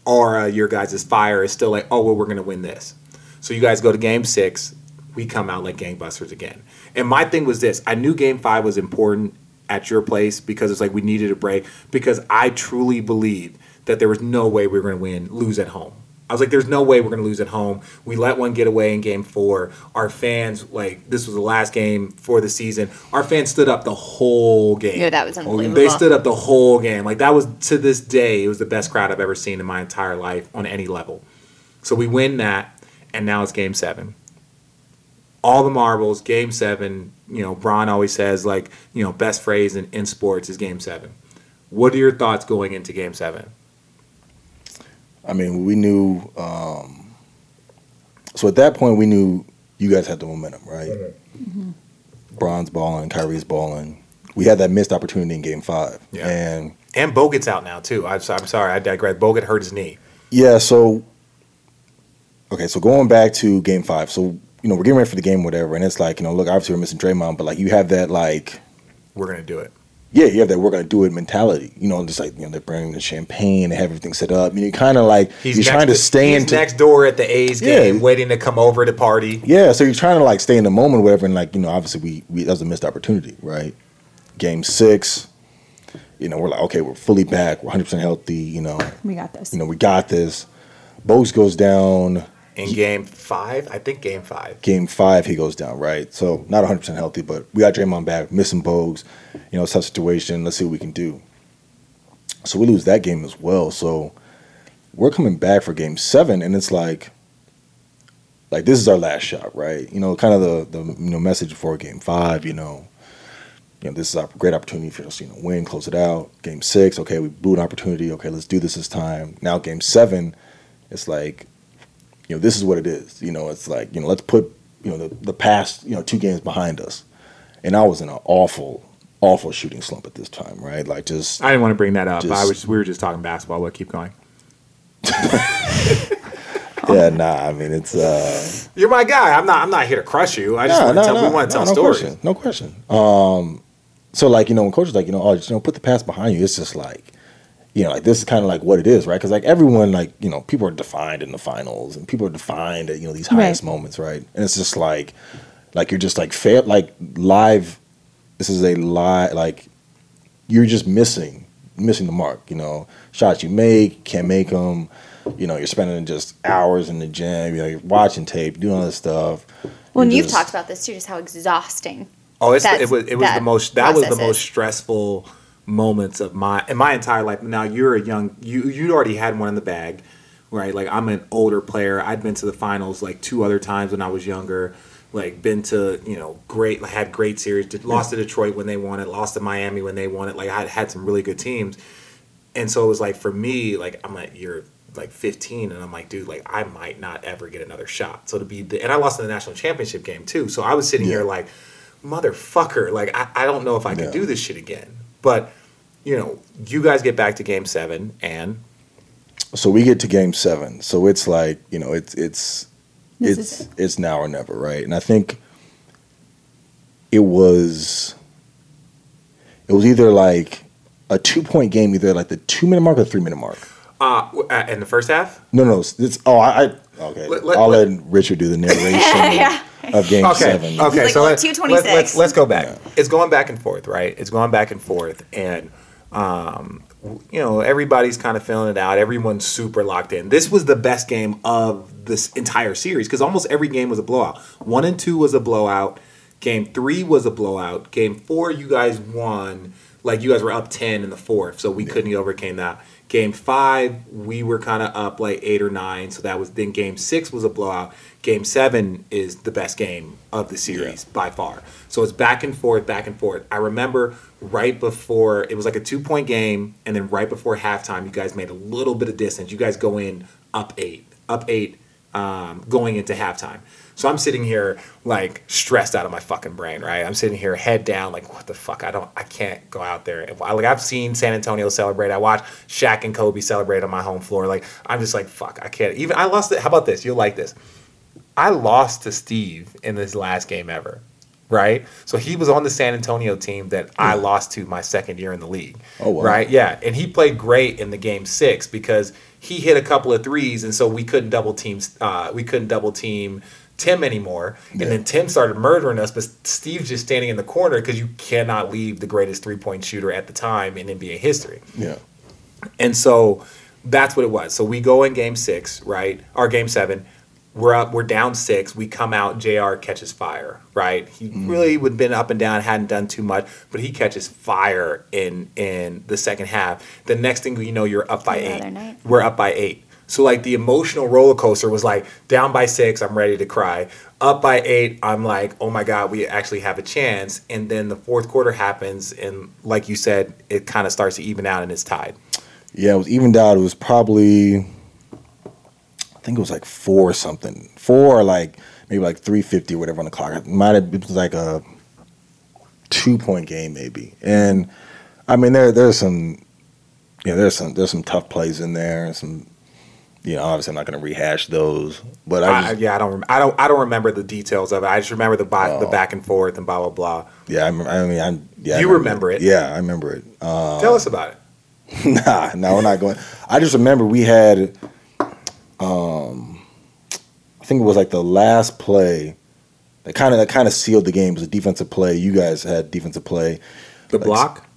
aura, your guys' fire is still like, oh well, we're gonna win this. So you guys go to game six, we come out like gangbusters again. And my thing was this: I knew game five was important at your place because it's like we needed a break because I truly believed that there was no way we were gonna win, lose at home. I was like, there's no way we're going to lose at home. We let one get away in game four. Our fans, like, this was the last game for the season. Our fans stood up the whole game. Yeah, that was unbelievable. They stood up the whole game. Like, that was, to this day, it was the best crowd I've ever seen in my entire life on any level. So we win that, and now it's game seven. All the marbles, game seven. You know, Bron always says, like, you know, best phrase in, in sports is game seven. What are your thoughts going into game seven? I mean, we knew. Um, so at that point, we knew you guys had the momentum, right? Mm-hmm. Bron's balling, Kyrie's balling. We had that missed opportunity in Game Five, Yeah. and And Bogut's out now too. I'm, I'm sorry, I digress. Bogut hurt his knee. yeah. So okay, so going back to Game Five, so you know we're getting ready for the game, whatever, and it's like you know, look, obviously we're missing Draymond, but like you have that like We're gonna do it. Yeah, you have that we're gonna do it mentality. You know, just like you know, they're bringing the champagne, they have everything set up. You know, kind of like you're trying to stay he's into next door at the A's Yeah. game, waiting to come over to party. Yeah, so you're trying to like stay in the moment, or whatever, and like you know, obviously we, we that was a missed opportunity, right? Game six, you know, we're like, okay, we're fully back, we're 100 percent healthy, you know, We got this. you know, we got this. Bogues goes down. In game five, I think game five. Game five, he goes down, right? So not 100 percent healthy, but we got Draymond back, missing Bogues, you know, tough situation. Let's see what we can do. So we lose that game as well. So we're coming back for game seven, and it's like, like this is our last shot, right? You know, kind of the the you know message before game five. You know, you know this is a great opportunity for us, to, you know, win, close it out. Game six, okay, we blew an opportunity. Okay, let's do this this time. Now game seven, it's like, you know, this is what it is. You know, it's like you know, let's put you know the the past you know two games behind us, and I was in an awful. Awful shooting slump at this time, right? Like just I didn't want to bring that up. Just- I was we were just talking basketball. But keep going. (laughs) yeah, nah. I mean, it's uh, You're my guy. I'm not. I'm not here to crush you. I just No, want to no, tell. no, we want to tell no stories. Question, no question. Um, so like you know when coaches like you know oh just you know put the past behind you, it's just like you know like this is kind of like what it is, right? Because like everyone like you know people are defined in the finals and people are defined at you know these highest Right. moments, right? And it's just like like you're just like fail, like live. This is a live like you're just missing missing the mark. You know shots you make can't make them. You know you're spending just hours in the gym. You know you're watching tape, doing all this stuff. Well, and You're you've just- talked about this too, just how exhausting. Oh, it's, it was it was the most that was the process most stressful moments of my in my entire life. Now you're a young you you already had one in the bag, right? Like I'm an older player. I'd been to the finals like two other times when I was younger. Like been to you know great had great series. Did, lost to Detroit when they won it. Lost to Miami when they won it. Like I had some really good teams, and so it was like for me like I'm like you're like 15 and I'm like dude like I might not ever get another shot. So to be the, and I lost in the national championship game too. So I was sitting Yeah. here like motherfucker like I, I don't know if I can Yeah. do this shit again. But you know you guys get back to game seven and so we get to game seven. So it's like you know it's it's This it's it. it's now or never right? And i think it was it was either like a two point game either like the two minute mark or three minute mark. Uh uh, in the first half? No no it's, it's oh i, I okay. Let- let- i'll let- let, richard do the narration (laughs) Yeah. of, of game okay seven. okay like, so oh, let, 226. let, let's let's go back. It's going back and forth right? It's going back and forth and um you know everybody's kind of feeling it out. Everyone's super locked in. This was the best game of this entire series because almost every game was a blowout. One and two was a blowout. Game three was a blowout. Game four you guys won. Like you guys were up 10 in the fourth so we couldn't overcame that game five we were kind of up like eight or nine so that was then game six was a blowout. Game seven is the best game of the series by far. So it's back and forth back and forth. I remember right before it was like a two point game and then right before halftime you guys made a little bit of distance. You guys go in up eight up eight um, going into halftime so i'm sitting here like stressed out of my fucking brain right i'm sitting here head down like what the fuck i don't i can't go out there and like i've seen san antonio celebrate i watched Shaq and kobe celebrate on my home floor like i'm just like fuck i can't even i lost it how about this you'll like this I lost to Steve in this last game ever. right? So he was on the San Antonio team that I lost to my second year in the league. Oh, wow. Right? Yeah, and he played great in the game six because he hit a couple of threes, and so we couldn't double team. Uh, we couldn't double team Tim anymore, and Yeah. then Tim started murdering us. But Steve's just standing in the corner because you cannot leave the greatest three point shooter at the time in NBA history. Yeah. And so that's what it was. So we go in game six, right? Or game seven. We're up, we're down six. We come out, JR catches fire, right? He mm-hmm. really would have been up and down, hadn't done too much, but he catches fire in in the second half. The next thing you know, you're up by The eight. night. We're up by eight. So like the emotional roller coaster was like down by six, I'm ready to cry. Up by eight, I'm like, oh my god, we actually have a chance. And then the fourth quarter happens, and like you said, it kind of starts to even out and it's tied. Yeah, it was evened out. It was probably, I think it was like four something. Four like maybe like 350 or whatever on the clock. It might have, was like a two point game maybe. And I mean, there there's some, know, there's some, there's some tough plays in there and some, you know, obviously I'm not going to rehash those, but I, I, yeah, I don't, rem- I don't, I don't remember the details of it. I just remember the ba- the Oh. back and forth and blah blah blah. yeah, I, remember, I mean, I, yeah, I You remember it. Yeah, I remember it. Uh, Tell us about it. (laughs) nah, no, we're not going. I just remember we had, um, I think it was like the last play that kind of that kind of sealed the game. It was a defensive play. You guys had defensive play. The Like, block?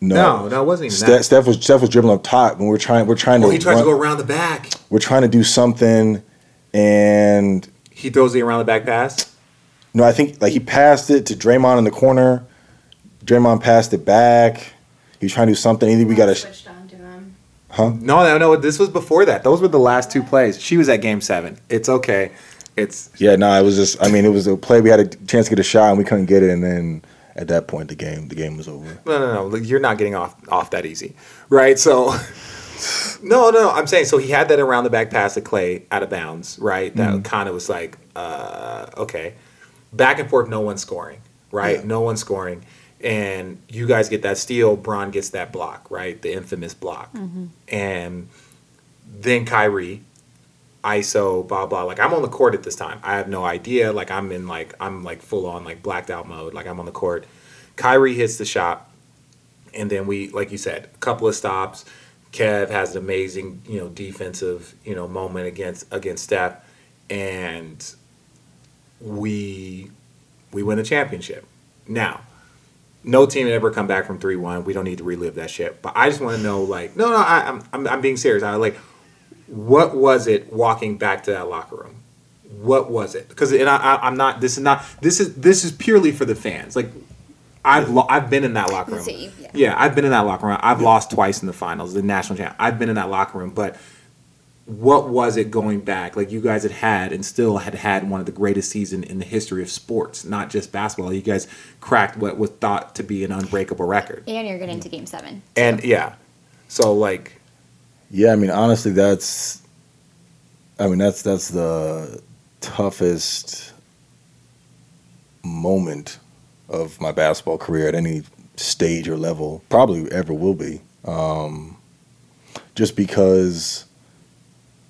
No, No, no, it wasn't Steph, that. Steph was Steph was dribbling up top, and we're trying we're trying Oh, to he tries run- to go around the back. we're trying to do something, and He throws the around the back pass. no, I think like he passed it to Draymond in the corner. Draymond passed it back. He was trying to do something. Either we got to, switched on to him. huh? No, no, no. This was before that. Those were the last two plays. She was at game seven. It's okay. It's Yeah, no, it was just. I mean, it was a play. We had a chance to get a shot, and we couldn't get it. And then at that point, the game the game was over. no, no, no. Look, You're not getting off off that easy, right? So, (laughs) no, no. I'm saying so. He had that around the back pass to Clay out of bounds, right? That kind of was like, uh, okay, back and forth. No one scoring, right? Yeah. No one scoring, and you guys get that steal. Bron gets that block, right? The infamous block, and then Kyrie. ISO, blah blah. Like I'm on the court at this time. I have no idea. Like I'm in like I'm like full on like blacked out mode. Like I'm on the court. Kyrie hits the shot, and then we, like you said, a couple of stops. Kev has an amazing, you know, defensive, you know, moment against against Steph, and we we win the championship. Now, no team had ever come back from three one. We don't need to relive that shit. But I just want to know, like, no, no, I, I'm, I'm I'm being serious. I like, what was it walking back to that locker room? What was it? Because and I, I, I'm not. This is not. This is this is purely for the fans. Like, I've lo- I've been in that locker room. See, yeah. Yeah, I've been in that locker room. I've lost twice in the finals, the national champ. I've been in that locker room, but what was it going back? Like you guys had had and still had had one of the greatest season in the history of sports, not just basketball. You guys cracked what was thought to be an unbreakable record. And you're getting to game seven. And yeah, so like Yeah, I mean, honestly, that's. I mean, that's that's the toughest moment of my basketball career at any stage or level, probably ever will be. Um, just because,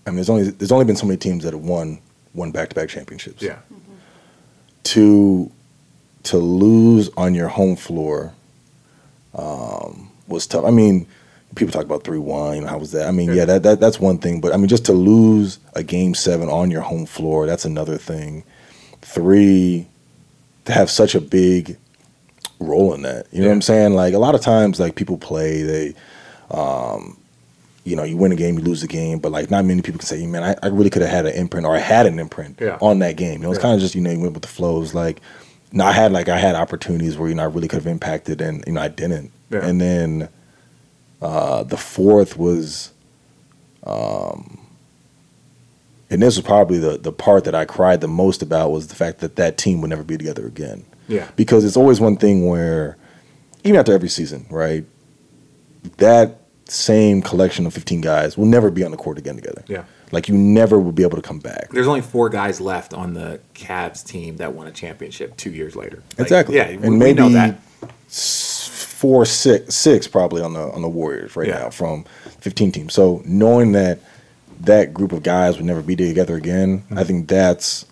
I mean, there's only there's only been so many teams that have won won back to back championships. yeah, to to lose on your home floor um, was tough. I mean, people talk about three one. How was that? I mean, yeah, that, that that's one thing. But I mean, just to lose a game seven on your home floor, that's another thing. Three, to have such a big role in that. You know what I'm saying? Like a lot of times, like people play, they, um, you know, you win a game, you lose a game, but like not many people can say, man, I, I really could have had an imprint or I had an imprint Yeah. on that game. You know, it's Yeah. kind of just you know you went with the flow. It's like, no, I had like I had opportunities where you know I really could have impacted and you know I didn't. Yeah. And then uh, the fourth was, um, and this was probably the the part that I cried the most about was the fact that that team would never be together again yeah, because it's always one thing where even after every season, right? That same collection of 15 guys will never be on the court again together. yeah. Like you never will be able to come back. There's only four guys left on the Cavs team that won a championship two years later. Like, exactly. Yeah, and we, maybe we know that. Four, six, six probably on the on the Warriors right Yeah. now from 15 teams. So knowing that that group of guys would never be together again, Mm-hmm. I think that's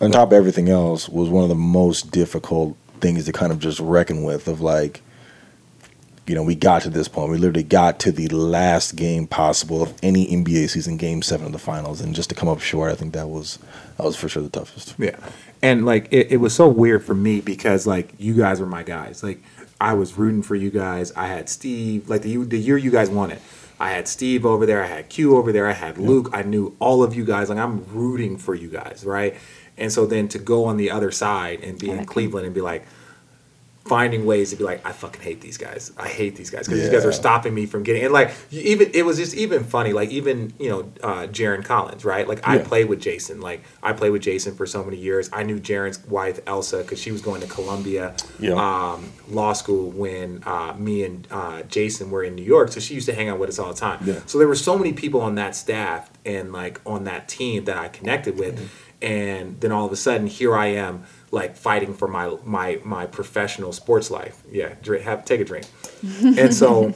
on top of everything else, was one of the most difficult things to kind of just reckon with. Of like, you know, we got to this point. We literally got to the last game possible of any NBA season, Game Seven of the Finals, and just to come up short, I think that was that was for sure the toughest. Yeah. And like it, it was so weird for me because like you guys were my guys. Like I was rooting for you guys. I had Steve, like the the year you guys won it. I had Steve over there, I had Q over there, I had Luke. I knew all of you guys. Like I'm rooting for you guys, right? And so then to go on the other side and be in Cleveland and be like finding ways to be like, I fucking hate these guys. I hate these guys because these guys are stopping me from getting. And like even it was just even funny. Like even you know uh, Jaron Collins, right? Like I Yeah. played with Jason. Like I played with Jason for so many years. I knew Jaron's wife Elsa because she was going to Columbia Yeah. um, law school when uh, me and uh, Jason were in New York. So she used to hang out with us all the time. Yeah. So there were so many people on that staff and like on that team that I connected with, Mm-hmm. and then all of a sudden here I am like fighting for my my my professional sports life. Yeah, drink, have take a drink, (laughs) and so.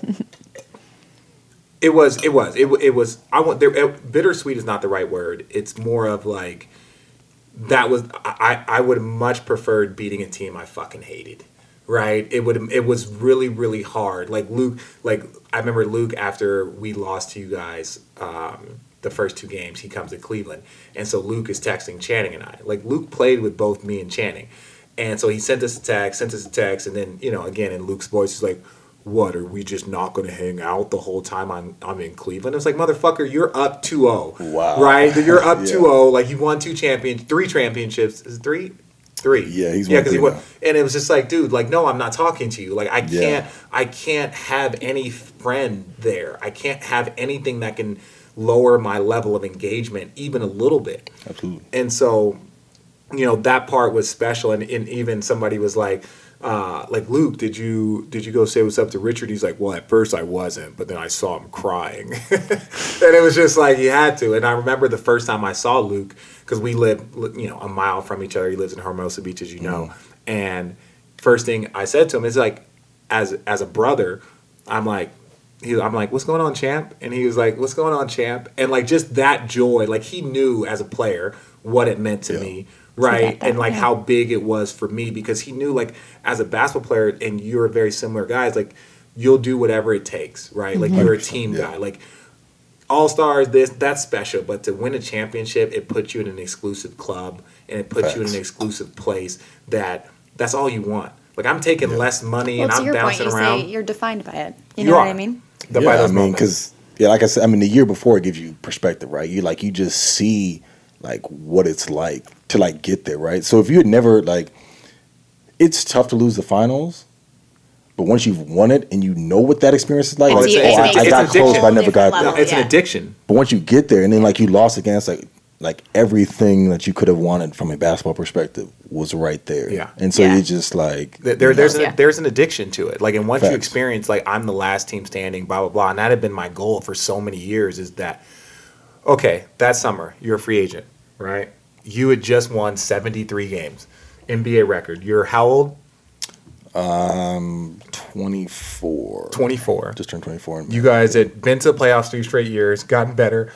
It was, it was, it, it was. I want there. It, bittersweet is not the right word. It's more of like that was. I I would have much preferred beating a team I fucking hated. Right? It would. It was really really hard. Like Luke. Like I remember Luke after we lost to you guys. Um, the first two games, he comes to Cleveland, and so Luke is texting Channing and I. Like Luke played with both me and Channing, and so he sent us a text, sent us a text, and then you know again in Luke's voice, he's like, "What are we just not going to hang out the whole time I'm I'm in Cleveland?" It's like, motherfucker, you're up 2-0. Wow. right? You're up (laughs) Yeah. 2-0. Like you won two champion, three championships. Is it three? Three. Yeah, he's yeah, because he won. And it was just like, dude, like, no, I'm not talking to you. Like, I can't, I can't have any friend there. I can't have anything that can lower my level of engagement even a little bit. Absolutely. And so, you know, that part was special. And, and even somebody was like, uh, like Luke, did you did you go say what's up to Richard? He's like, well, at first I wasn't, but then I saw him crying, (laughs) and it was just like he had to. And I remember the first time I saw Luke because we live, you know, a mile from each other. He lives in Hermosa Beach, as you know. And first thing I said to him is like, as as a brother, I'm like, he, I'm like, what's going on, champ? And he was like, what's going on, champ? And like just that joy, like he knew as a player what it meant to Yeah. me, right? that, And like yeah. how big it was for me because he knew like as a basketball player, and you're very similar guys, like you'll do whatever it takes, right? Like you're a mm-hmm. team yeah. guy, like. All stars, this that's special, but to win a championship, it puts you in an exclusive club and it puts you in an exclusive place that that's all you want. Like I'm taking Yeah. less money Well, and I'm your point, bouncing you around. say you're defined by it. You You know what. I mean? The- yeah, by I mean, because yeah, like I said, I mean, the year before it gives you perspective, right? You like you just see like what it's like to like get there, right? So if you had never like, it's tough to lose the finals, but once you've won it and you know what that experience is like, It's like a- oh, it I, I got close, but I never got different there. It's yeah. an addiction. But once you get there, and then like you lost again, it's like like everything that you could have wanted from a basketball perspective was right there. Yeah. and so Yeah. you just like There, there- there's an, Yeah. there's an addiction to it. Like, and once you experience, like, I'm the last team standing, blah blah blah, and that had been my goal for so many years. Is that okay? That summer, you're a free agent, right? You had just won 73 games, NBA record. You're how old? um 24. 24. Just turned 24. in You guys had been to the playoffs three straight years, gotten better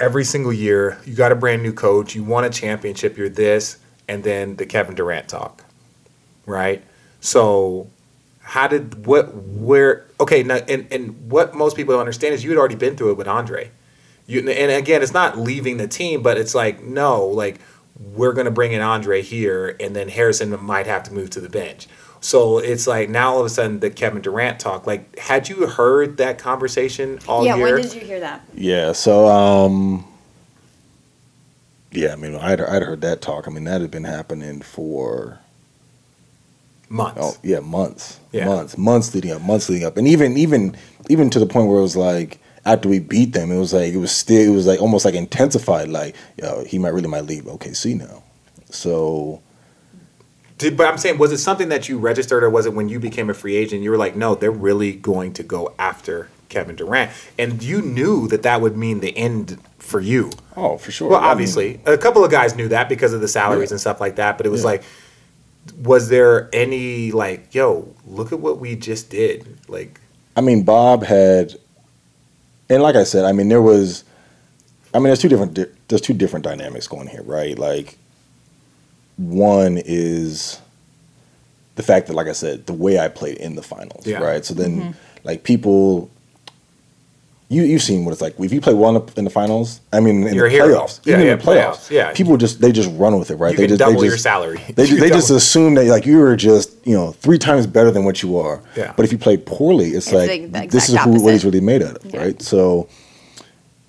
every single year. You got a brand new coach. You won a championship. You're this, and then the Kevin Durant talk, right? So, how did what where? Okay, now and and what most people don't understand is you had already been through it with Andre. You and again, it's not leaving the team, but it's like no, like we're gonna bring in Andre here, and then Harrison might have to move to the bench. So it's like now all of a sudden the Kevin Durant talk. Like, had you heard that conversation all yeah, year? when did you hear that? Yeah, so um yeah, I mean, I'd, I'd heard that talk. I mean, that had been happening for Months. oh yeah, months, Yeah. months, months leading up, months leading up, and even even even to the point where it was like after we beat them, it was like it was still it was like almost like intensified. Like, yo, he might really might leave OKC now. So Did, but I'm saying, was it something that you registered, or was it when you became a free agent? You were like, no, they're really going to go after Kevin Durant, and you knew that that would mean the end for you. oh, for sure. Well, I mean, obviously, a couple of guys knew that because of the salaries Yeah. and stuff like that. But it was Yeah. like, was there any like, yo, look at what we just did? Like, I mean, Bob had, and like I said, I mean, there was, I mean, there's two different, there's two different dynamics going here, right? Like, one is the fact that, like I said, the way I played in the finals, Yeah. right? So then, mm-hmm. like people, you you've seen what it's like if you play well in the, in the finals. I mean, in You're the playoffs, Yeah, even yeah, in the playoffs, playoffs, yeah. people just they just run with it, right? You they can just double they your just, salary. They, (laughs) You they just assume that like you are just you know three times better than what you are. Yeah. But if you play poorly, it's, It's like like this is exact who what he's really made of, Yeah. right? So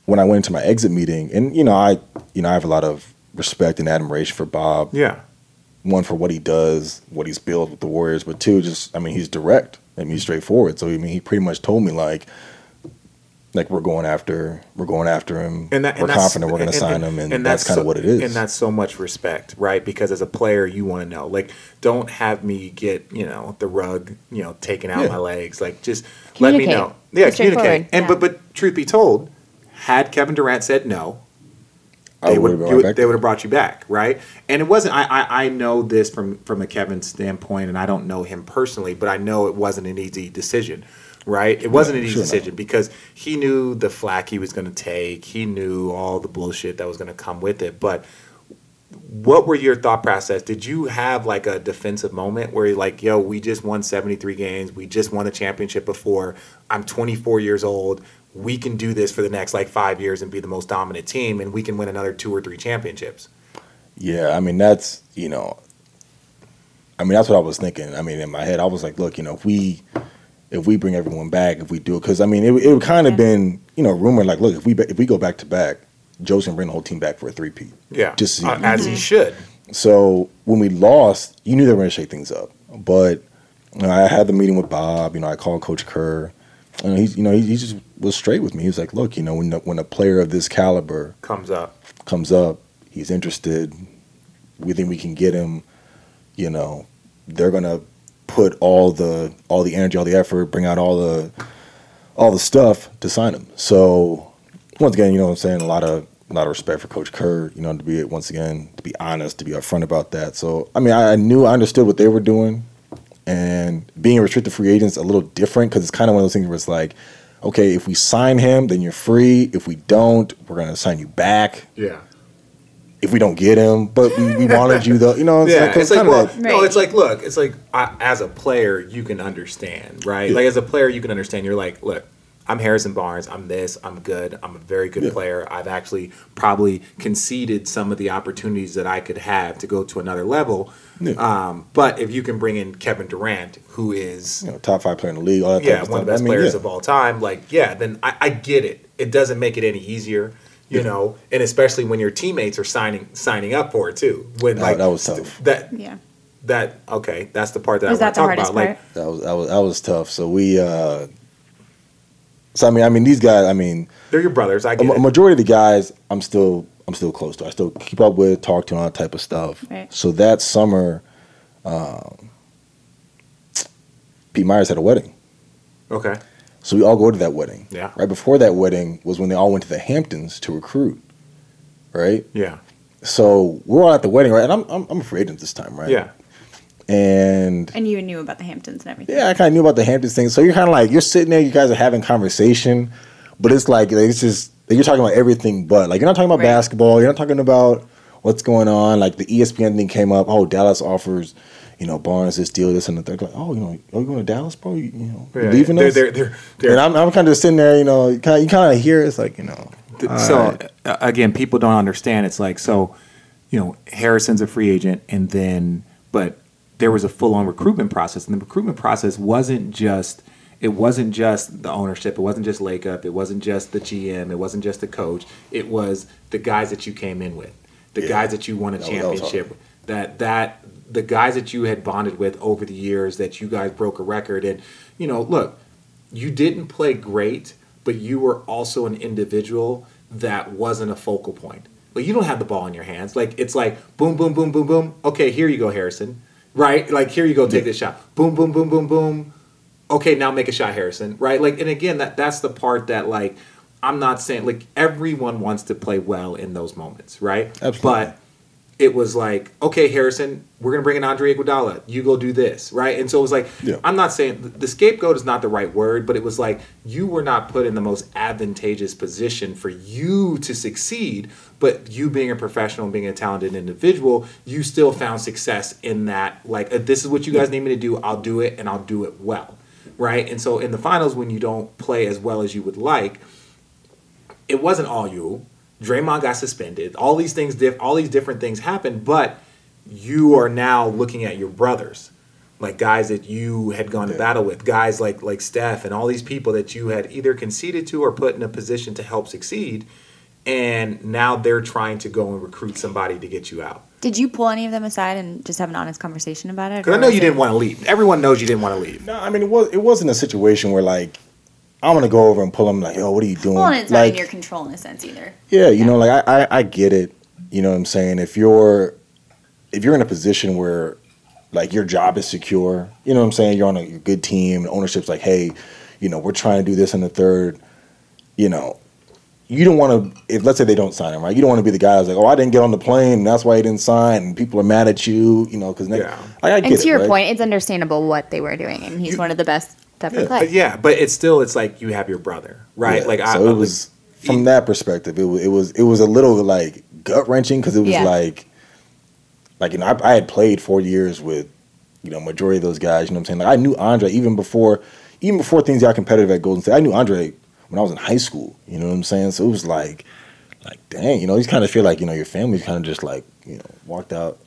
when I went into my exit meeting, and you know I you know I have a lot of respect and admiration for Bob. Yeah. One for what he does, what he's built with the Warriors, but two, just I mean he's direct. I mean he's straightforward. So I mean he pretty much told me like. Like we're going after, we're going after him. and that, we're and that's- confident we're going to sign him, and, that's, kind so- of what it is. And that's so much respect, right? Because as a player, you want to know, like, don't have me get, you know, the rug, you know, taken out Yeah. my legs. Like, just let me know. Yeah, communicate. And Yeah. but but truth be told, had Kevin Durant said no, I they would, would've been you right would they would have brought you back, right? And it wasn't. I, I I know this from from a Kevin standpoint, and I don't know him personally, but I know it wasn't an easy decision, right? It wasn't an easy sure not. decision because he knew the flack he was going to take. He knew all the bullshit that was going to come with it. But what were your thought process? Did you have like a defensive moment where you're like, "Yo, we just won 73 games. We just won a championship before. I'm 24 years old." We can do this for the next like five years and be the most dominant team, and we can win another two or three championships. Yeah, I mean that's you know, I mean that's what I was thinking. I mean in my head, I was like, look, you know, if we if we bring everyone back, if we do it, because I mean it it would kind of Yeah. been you know rumored like, look, if we if we go back to back, Joe's gonna bring the whole team back for a three peat. Yeah, Just uh, as he should. So when we lost, you knew they were going to shake things up. But you know, I had the meeting with Bob. You know, I called Coach Kerr. And he's, you know, he, he just was straight with me. He was like, "Look, you know, when the, when a player of this caliber Comes up. comes up, he's interested. We think we can get him. You know, they're gonna put all the all the energy, all the effort, bring out all the all the stuff to sign him. So once again, you know, what I'm saying a lot of a lot of respect for Coach Kerr. You know, to be once again to be honest, to be upfront about that. So I mean, I, I knew I understood what they were doing, and being a restricted free agent is a little different because it's kind of one of those things where it's like. Okay, if we sign him, then you're free. If we don't, we're gonna sign you back Yeah. if we don't get him, but we, we wanted you though. You know, it's Yeah, like, it's like well, that- no, it's like look, it's like I, as a player, you can understand, right? Yeah. Like as a player, you can understand. You're like, look, I'm Harrison Barnes. I'm this. I'm good. I'm a very good Yeah. player. I've actually probably conceded some of the opportunities that I could have to go to another level. Yeah. Um, but if you can bring in Kevin Durant, who is you know, top five player in the league, all that yeah, type of one of the best I mean, players yeah. of all time. Like, yeah, then I, I get it. It doesn't make it any easier, you know, and especially when your teammates are signing signing up for it too. When That- like that was tough. That Yeah. that okay, that's the part that Was I that want the to talk hardest about. part? Like, That was that was that was tough. So we, uh so I mean, I mean, these guys. I mean, they're your brothers. I a, get a it. majority of the guys, I'm still I'm still close to. I still keep up with, talk to, and all that type of stuff. Right. So that summer, um, Pete Myers had a wedding. Okay. So we all go to that wedding. Yeah. Right before that wedding was when they all went to the Hamptons to recruit. Right. Yeah. So we're all at the wedding, right? And I'm I'm, I'm a free agent this time, right? Yeah. And And you knew about the Hamptons and everything. yeah, I kind of knew about the Hamptons thing. So you're kind of like you're sitting there, you guys are having conversation, but it's like it's just you're talking about everything, but like you're not talking about Right. basketball. You're not talking about what's going on. Like the ESPN thing came up. Oh, Dallas offers, you know, Barnes this deal, this and the third. Like, oh, you know, are you going to Dallas, bro? You, you know, you Yeah. leaving they're, us? They're, they're, they're, and I'm, I'm kind of just sitting there, you know, you kind of, you kind of hear it's like, you know, Th- so right. uh, again, people don't understand. It's like so, you know, Harrison's a free agent, and then but there was a full on recruitment process, and the recruitment process wasn't just it wasn't just the ownership, it wasn't just Lacob, it wasn't just the GM, it wasn't just the coach, it was the guys that you came in with, the Yeah. guys that you won a That was- that was championship. that that the guys that you had bonded with over the years that you guys broke a record. And you know look you didn't play great but you were also an individual that wasn't a focal point. Like you don't have the ball in your hands. Like it's like boom boom boom boom boom. Okay here you go harrison right like here you go take this shot boom boom boom boom boom okay now make a shot harrison right like and again that that's the part that like i'm not saying like everyone wants to play well in those moments right Absolutely. but it was like, okay, Harrison, we're gonna bring in Andre Iguodala. You go do this, right? And so it was like, Yeah. I'm not saying the scapegoat is not the right word, but it was like you were not put in the most advantageous position for you to succeed. But you being a professional, being a talented individual, you still found success in that. Like, uh, this is what you guys need me to do. I'll do it, and I'll do it well, right? And so in the finals, when you don't play as well as you would like, it wasn't all you. Draymond got suspended. All these things, diff- all these different things happened, but you are now looking at your brothers, like guys that you had gone to battle with, guys like like Steph and all these people that you had either conceded to or put in a position to help succeed, and now they're trying to go and recruit somebody to get you out. Did you pull any of them aside and just have an honest conversation about it? Because I know you it- didn't want to leave. Everyone knows you didn't want to leave. No, I mean it was it wasn't a situation where like I'm gonna go over and pull them like, yo, what are you doing? Well, and it's not in your control in a sense either. Yeah, you know, like I, I, I get it. You know what I'm saying? If you're if you're in a position where like your job is secure, you know what I'm saying, you're on a good team, ownership's like, hey, you know, we're trying to do this in the third, you know, you don't want to if let's say they don't sign him, right? You don't want to be the guy who's like, oh, I didn't get on the plane, and that's why he didn't sign, and people are mad at you, you know, because Yeah. I, I And to it, your right? point, it's understandable what they were doing, and he's You- one of the best to ever Yeah. play. But yeah, but it's still it's like you have your brother, right? Yeah, Like I, so I it was from that perspective. It was it was it was a little like gut wrenching because it was Yeah. like like you know I, I had played four years with you know majority of those guys. You know what I'm saying? Like I knew Andre even before even before things got competitive at Golden State. I knew Andre when I was in high school. You know what I'm saying? So it was like like dang, you know, you kind of feel like you know your family's kind of just like you know walked out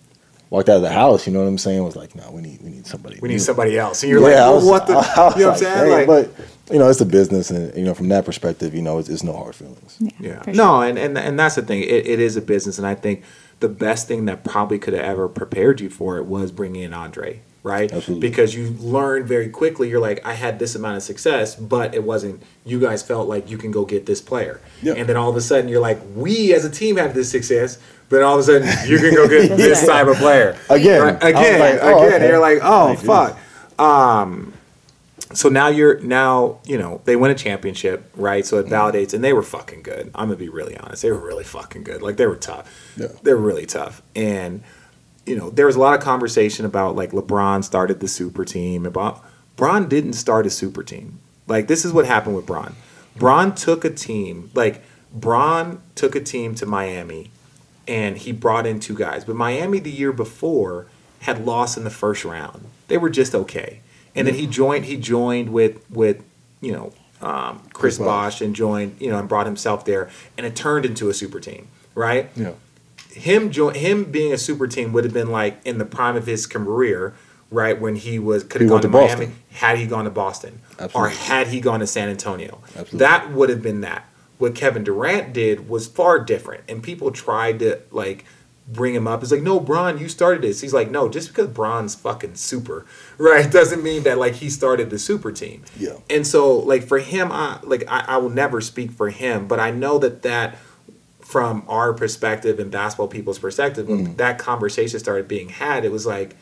walked out of the house. You know what I'm saying? Was like no, we need we need somebody. we new. need somebody else, and you're Yeah, like, well, was- what the? (laughs) I (laughs) you know what I'm like, saying? dang, Like, but you know, it's a business, and you know, from that perspective, you know, it's, it's no hard feelings. Yeah. for No, and, and and that's the thing. It, it is a business, and I think the best thing that probably could have ever prepared you for it was bringing in Andre, right? Absolutely. Because you learn very quickly. You're like, I had this amount of success, but it wasn't. You guys felt like you can go get this player, Yeah. and then all of a sudden you're like, we as a team have this success. But all of a sudden, (laughs) you can go get this type of player Again, Right? Again, like, again. oh, okay. You're like, oh fuck. Um, so now you're now you know they win a championship, right? So it Mm-hmm. validates, and they were fucking good. I'm gonna be really honest, they were really fucking good. Like they were tough. Yeah. They're really tough, and you know there was a lot of conversation about like LeBron started the super team. About Bron didn't start a super team. Like this is what happened with Bron. Bron took a team like Bron took a team to Miami, and he brought in two guys. But Miami the year before had lost in the first round. They were just okay. And then he joined. He joined with with you know um, Chris. Bosh and joined you know and brought himself there, and it turned into a super team, right? Yeah. Him join him being a super team would have been like in the prime of his career, right when he was could have gone to, Miami Boston. had he gone to Boston or had he gone to San Antonio. Absolutely. That would have been that. What Kevin Durant did was far different, and people tried to like bring him up. It's like, no, Bron, you started this. He's like, no, just because Bron's fucking super, (laughs) right, doesn't mean that like he started the super team. Yeah. And so, like for him, I like I, I will never speak for him, but I know that that from our perspective and basketball people's perspective, when Mm. that conversation started being had, it was like,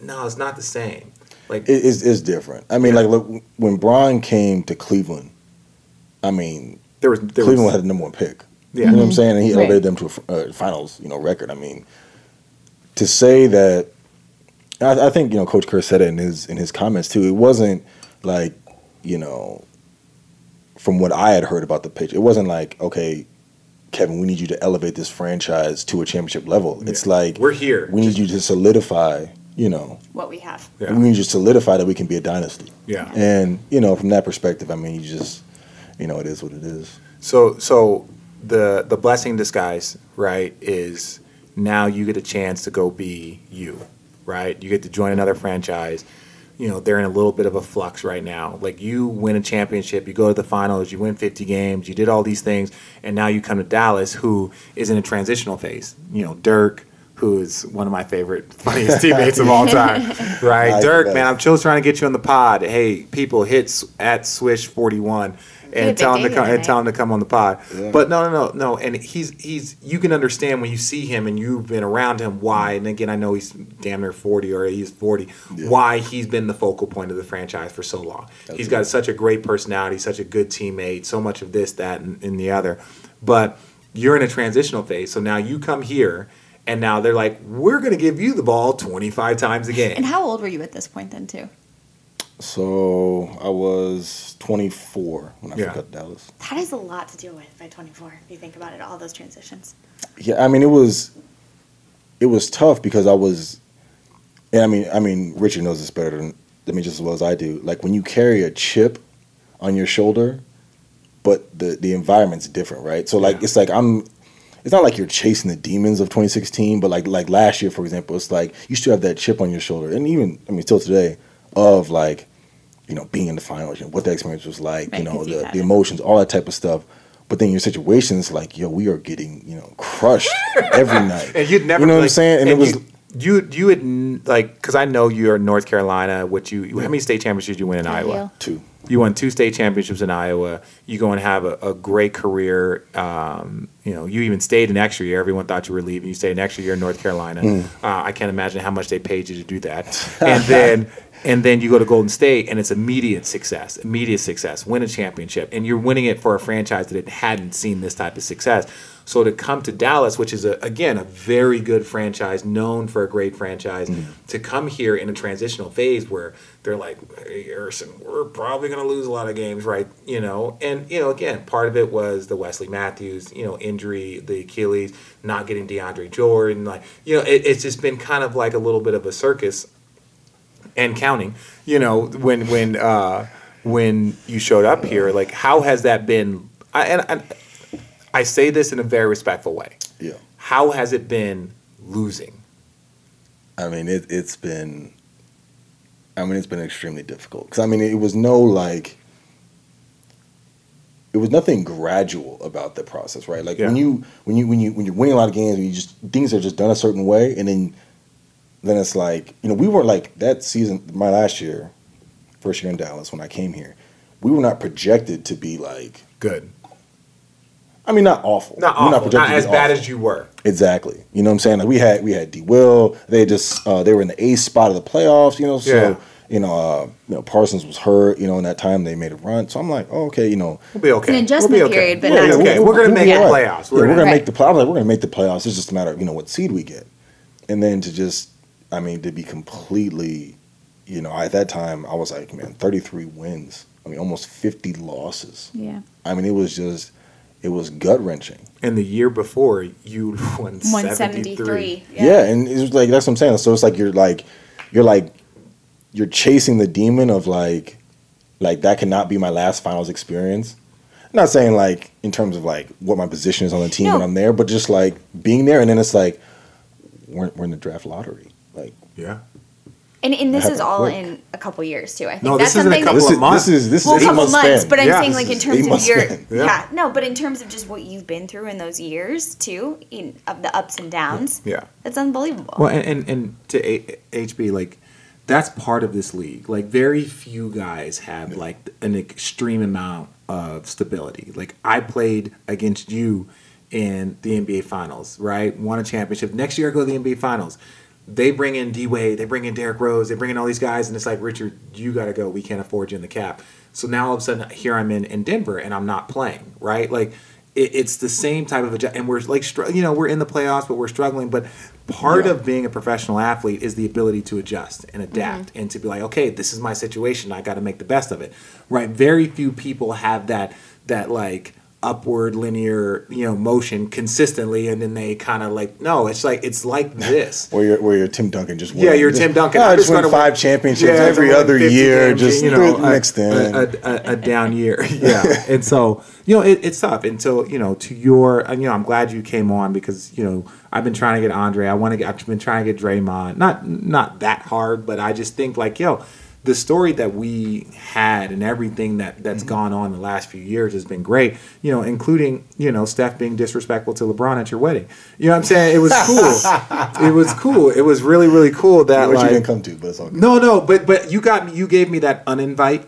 no, it's not the same. Like, It is is different. I mean, like look, when Bron came to Cleveland, I mean, there was there Cleveland was, had the number one pick. yeah, You know what I'm saying? And he Right. elevated them to a uh, finals, you know, record. I mean, to say that, I, I think you know, Coach Kerr said it in his in his comments too. It wasn't like, you know, from what I had heard about the pitch, it wasn't like, okay, Kevin, we need you to elevate this franchise to a championship level. It's like we're here. we need you to solidify, you know, What we have. Yeah. we need you to solidify that we can be a dynasty. Yeah. And you know, from that perspective, I mean, you just, you know, it is what it is. So so the the blessing in disguise, right, is now you get a chance to go be you, right? You get to join another franchise. You know, they're in a little bit of a flux right now. Like you win a championship, you go to the finals, you win 50 games, you did all these things, and now you come to Dallas who is in a transitional phase. You know, Dirk who is one of my favorite (laughs) funniest teammates of all time, (laughs) right? Nice, Dirk, nice. man, I'm just trying to get you on the pod. Hey, people, hit at Swish 41 had a and tell him to come and tonight. tell him to come on the pod. Yeah. But no, no, no, no. And he's he's you can understand when you see him and you've been around him why. And again, I know he's damn near forty or he's forty. Yeah. Why he's been the focal point of the franchise for so long. He's got such a great personality, such a good teammate, so much of this, that, and, and the other. But you're in a transitional phase, so now you come here. and now they're like, we're going to give you the ball 25 times a game. And how old were you at this point then too? So I was 24 when I Yeah. first got to Dallas. That is a lot to deal with by 24. If you think about it, all those transitions. Yeah, I mean it was it was tough because I was and I mean I mean Richard knows this better than I mean just as well as I do. Like when you carry a chip on your shoulder, but the the environment's different, right? So like Yeah. it's like I'm it's not like you're chasing the demons of 2016, but like like last year for example, it's like you still have that chip on your shoulder and even I mean still today of like you know being in the finals, and what that experience was like, Right, you know, the, had the emotions, all that type of stuff. But then your situation is like, yo, we are getting, you know, crushed every (laughs) night. And you'd never, you know what I'm saying? And, it was, you, you, you would like, because I know you're in North Carolina, which you, how many state championships did you win in Iowa? two. You won two state championships in Iowa. You go and have a, a great career. Um, you know, you even stayed an extra year. Everyone thought you were leaving. You stayed an extra year in North Carolina. Hmm. Uh, I can't imagine how much they paid you to do that. (laughs) And then, and then you go to Golden State, and it's immediate success. Immediate success. Win a championship, and you're winning it for a franchise that hadn't seen this type of success. So to come to Dallas, which is a, again a very good franchise, known for a great franchise, mm. to come here in a transitional phase where they're like, hey, Harrison, we're probably going to lose a lot of games, right? You know, and you know, again, part of it was the Wesley Matthews, you know, injury, the Achilles, not getting DeAndre Jordan, like you know, it, it's just been kind of like a little bit of a circus and counting. You know, when when uh, when you showed up here, like how has that been? I, and, and I say this in a very respectful way. yeah. How has it been losing? I mean, it, it's been, I mean, it's been extremely difficult. Because, I mean, it was no like, it was nothing gradual about the process, right? Like when you when you when you when you're winning a lot of games, and you just things are just done a certain way, and then then it's like you know we weren't like that season. My last year, first year in Dallas when I came here, we were not projected to be like. Good. I mean, not awful. Not We're awful. Not, projected to be as bad awful. as you were. Exactly. You know what I'm saying? Like we had we had D Will. They just uh, they were in the eighth spot of the playoffs. You know, so Yeah. you know, uh, you know Parsons was hurt. You know, in that time they made a run. So I'm like, oh, okay, you know, We'll be okay. an adjustment we'll be okay. period, but we'll not be okay. terrible. We're gonna make be the playoffs. Yeah, We're we're gonna, gonna Right. make the playoffs. Like, we're gonna make the playoffs. It's just a matter of you know what seed we get, and then to just, I mean, to be completely, you know, at that time I was like, man, 33 wins. I mean, almost 50 losses. Yeah. I mean, it was just, it was gut wrenching. and the year before, you (laughs) won 173. Yeah. and it was like that's what I'm saying. So it's like you're like you're like you're chasing the demon of like like that cannot be my last finals experience. I'm not saying like in terms of like what my position is on the team No. when I'm there, but just like being there and then it's like we're, we're in the draft lottery. Like Yeah. And, and this is all quick. in a couple years too. I think No, that's this isn't a something. couple this of is months. this is this well, is a eight couple months months, but I'm Yeah. saying like in terms of your. Yeah. yeah. no, but in terms of just what you've been through in those years too, in of the ups and downs. Yeah. That's unbelievable. Well, and, and, and to A- HB, like, that's part of this league. Like, very few guys have, like, an extreme amount of stability. Like, I played against you in the NBA Finals, right? Won a championship. Next year, I go to the NBA Finals. They bring in D Wade, they bring in Derrick Rose, they bring in all these guys, and it's like, Richard, you got to go. We can't afford you in the cap. So now all of a sudden, here I'm in, in Denver, and I'm not playing, right? Like, it, it's the same type of adjust, and we're like, you know, we're in the playoffs, but we're struggling. But part Yeah. of being a professional athlete is the ability to adjust and mm-hmm. adapt and to be like, okay, this is my situation. I got to make the best of it, right? Very few people have that that like upward linear you know motion consistently and then they kind of like no it's like it's like this Where you're, where you're Tim Duncan just yeah, win. you're Just- Tim Duncan. "Oh, I I just won five win- championships Yeah, every other year. Just you know, it a, mixed in. a, a, a (laughs) down year. (laughs) Yeah, and so you know it, it's tough. until you know to your, and, you know, I'm glad you came on because you know I've been trying to get Andre. I want to get. I've been trying to get Draymond. Not not that hard, but I just think like yo. The story that we had and everything that that's Mm-hmm. gone on the last few years has been great. You know, including you know Steph being disrespectful to LeBron at your wedding. You know what I'm saying? It was cool. (laughs) it was cool. It was really really cool that Which you like didn't come to, but it's all good. no, no, but but you got me. You gave me that uninvite.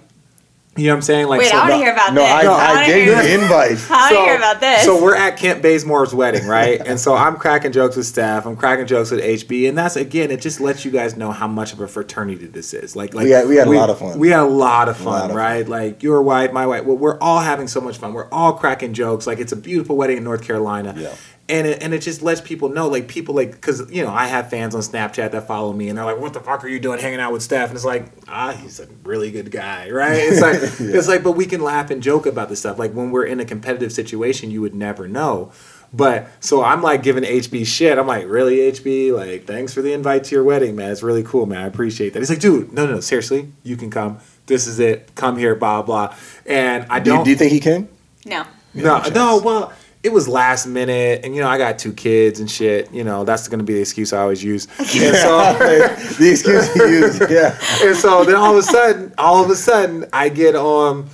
You know what I'm saying? Like, Wait, so, I want to hear about No, this. I, wanna I gave you the invite. I want to hear about this. So we're at Kent Bazemore's wedding, right? and so I'm cracking jokes with Steph. I'm cracking jokes with HB, and that's again, it just lets you guys know how much of a fraternity this is. Like, like We had- we had a lot of fun. We had a lot of fun, lot of right? Like your wife, my wife. Well, we're all having so much fun. We're all cracking jokes. Like it's a beautiful wedding in North Carolina. Yeah. And it, and it just lets people know, like people like, because you know I have fans on Snapchat that follow me, and they're like, "What the fuck are you doing hanging out with Steph?" And it's like, ah, he's a really good guy, (laughs) right? It's like (laughs) it's like, but we can laugh and joke about this stuff. Like when we're in a competitive situation, you would never know. But so I'm like giving HB shit. I'm like, really, HB? Like, thanks for the invite to your wedding, man. It's really cool, man. I appreciate that. He's like, dude, no, no, no, seriously, you can come. This is it. Come here, blah blah. And I Do don't. you, do you think he came? No. No, chance. no. Well, it was last minute, and you know I got two kids and shit. You know that's to be the excuse I always use. And so, (laughs) the excuse he used, yeah. (laughs) and so then all of a sudden, all of a sudden, I get on,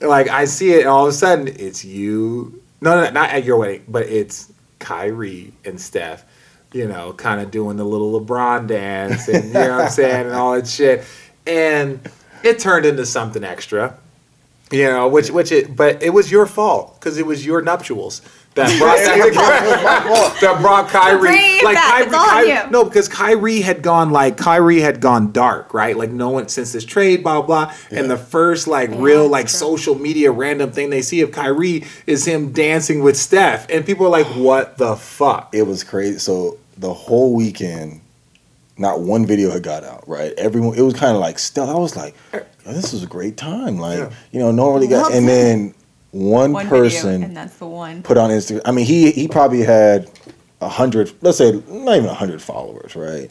like I see it, and all of a sudden it's you. No, no, not at your wedding, but it's Kyrie and Steph. You know, kind of doing the little LeBron dance, and you know what I'm saying, and all that shit, and it turned into something extra. You know, which which it, but it was your fault because it was your nuptials that brought that, (laughs) that brought Kyrie. like. Kyrie, It's all on Kyrie- no, because Kyrie had gone like Kyrie had gone dark, right? Like no one since this trade, blah blah. blah. And the first like real like social media random thing they see of Kyrie is him dancing with Steph, and people are like, "What the fuck?" It was crazy. So the whole weekend, not one video had got out. Right, everyone. It was kind of like still. I was like, er, "Yo, this was a great time. Like Yeah. you know, normally got. And then one, One person video, and that's the one. put on Instagram. I mean, he he probably had a hundred. Let's say not even a hundred followers. Right.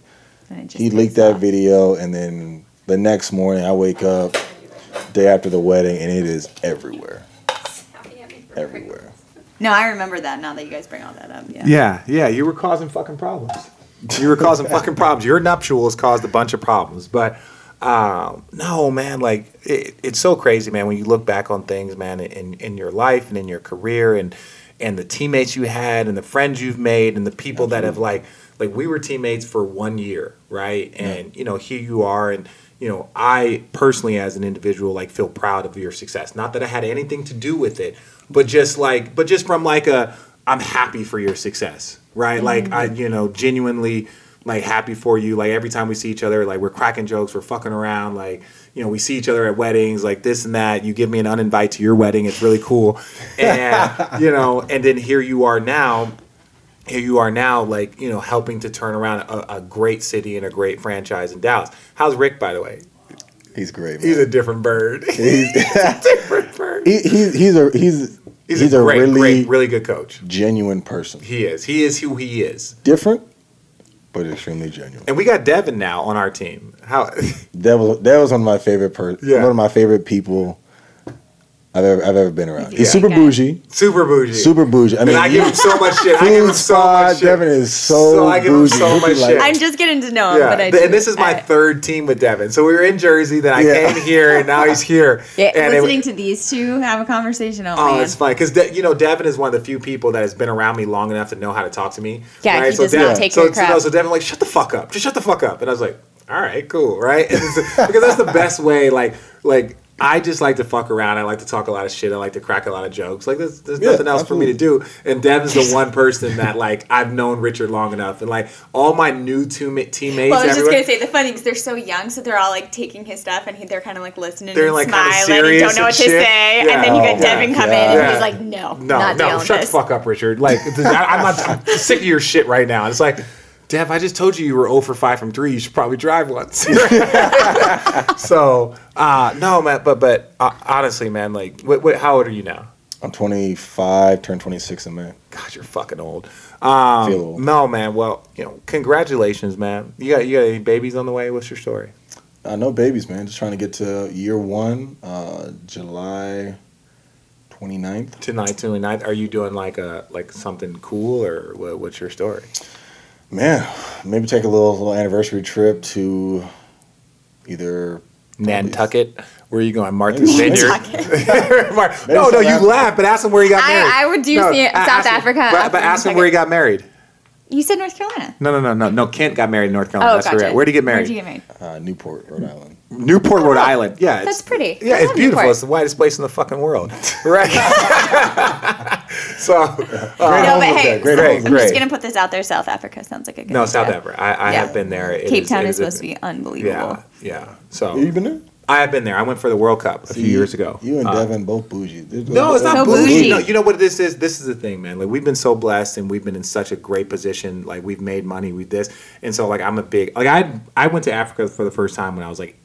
And just He leaked that off. video, and then the next morning I wake up, day after the wedding, and it is everywhere. Everywhere. No, I remember that now that you guys bring all that up. Yeah. Yeah, yeah, you were causing fucking problems. You were causing (laughs) fucking problems. Your nuptials caused a bunch of problems, but um, no, man, like it, it's so crazy, man. When you look back on things, man, in in your life and in your career, and and the teammates you had, and the friends you've made, and the people that have like like we were teammates for one year, right? And you know, here you are, and you know, I personally, as an individual, like feel proud of your success. Not that I had anything to do with it, but just like, but just from like a, I'm happy for your success, right? Like I, mm-hmm. you know, genuinely like happy for you. Like every time we see each other, like we're cracking jokes, we're fucking around, like you know, we see each other at weddings, like this and that. You give me an uninvite to your wedding, it's really cool, (laughs) and you know, and then here you are now here you are now, like you know, helping to turn around a, a great city and a great franchise in Dallas. How's Rick, by the way? He's great. Man. He's a different bird. he's, (laughs) a different (laughs) bird. he, he's he's a he's He's, he's, a, a, great, really great, really good coach. genuine person. He is. He is who he is. Different, but extremely genuine. And we got Devin now on our team. How? That was that was one of my favorite per Yeah. one of my favorite people I've ever I've ever been around. He's Yeah. super Okay. bougie, Super bougie. super bougie. I mean, and I give him so much shit. I give him so much shit. Devin is so bougie. I give him so much shit. I'm just getting to know him, Yeah, but I th- do. and this is my Alright. third team with Devin. So we were in Jersey, then I Yeah. came here, and now he's here. (laughs) Yeah, and it- listening to these two have a conversation. Oh, Oh, man. it's fun because De- you know Devin is one of the few people that has been around me long enough to know how to talk to me. Yeah, he does Devin, not take so, your so, crap. so Devin like shut the fuck up, just shut the fuck up, and I was like, all right, cool, right? (laughs) And because that's the best way. Like, like I just like to fuck around. I like to talk a lot of shit. I like to crack a lot of jokes. Like, there's, there's Yeah, nothing else for me to do. And Devin's the (laughs) one person that like I've known Richard long enough, and like all my new teammate teammates. Well, I was just gonna say the funny because they're so young, so they're all like taking his stuff, and he, they're kind of like listening They're, and like, kinda smiling and don't know and what to shit. say, Yeah. and then you Oh, got Devin come yeah. in, and Yeah. he's like, "No, No, not no, dealing shut with the fuck up, Richard. Like, I, (laughs) I'm not. I'm sick of your shit right now. And it's like, Dev, I just told you you were 0 for 5 from 3. You should probably drive once. (laughs) so, uh, no, man, but but uh, honestly, man, like, what, what, how old are you now? I'm 25, turned 26 in May. God, you're fucking old. Um, Feel old. No, man. Well, you know, congratulations, man. You got you got any babies on the way? What's your story? Uh, no babies, man. Just trying to get to year one, uh, July 29th. Tonight, tonight, are you doing like a like something cool or what, what's your story? Man, maybe take a little little anniversary trip to either Nantucket. Where are you going? Martha's Maybe- Vineyard. (laughs) Mar- Maybe no, no, you Africa. laugh, but ask him where he got married. I would do No, see- a- South ask him- Africa But, but ask him where he got married. You said North Carolina. No, no, no, no, no. Kent got married in North Carolina. Oh, That's gotcha. where. Where'd he get married? Where'd you get married? uh, Newport, Rhode Island. Newport, Rhode Island. Yeah, it's, That's pretty. Yeah, I it's beautiful. Newport. It's the whitest place in the fucking world. (laughs) Right. (laughs) so, uh, Great no, but hey, great great. I'm great. just gonna put this out there. South Africa sounds like a good. no, South idea. Africa. I, I Yeah. have been there. It Cape is- Town it is a- supposed to be unbelievable. Yeah, yeah. So You been there? I have been there. I went for the World Cup a few years ago. You and Uh, Devin both bougie. There's no, it's not So bougie. bougie. No, you know what this is? This is the thing, man. Like we've been so blessed and we've been in such a great position. Like we've made money with this, and so like I'm a big like I I went to Africa for the first time when I was like.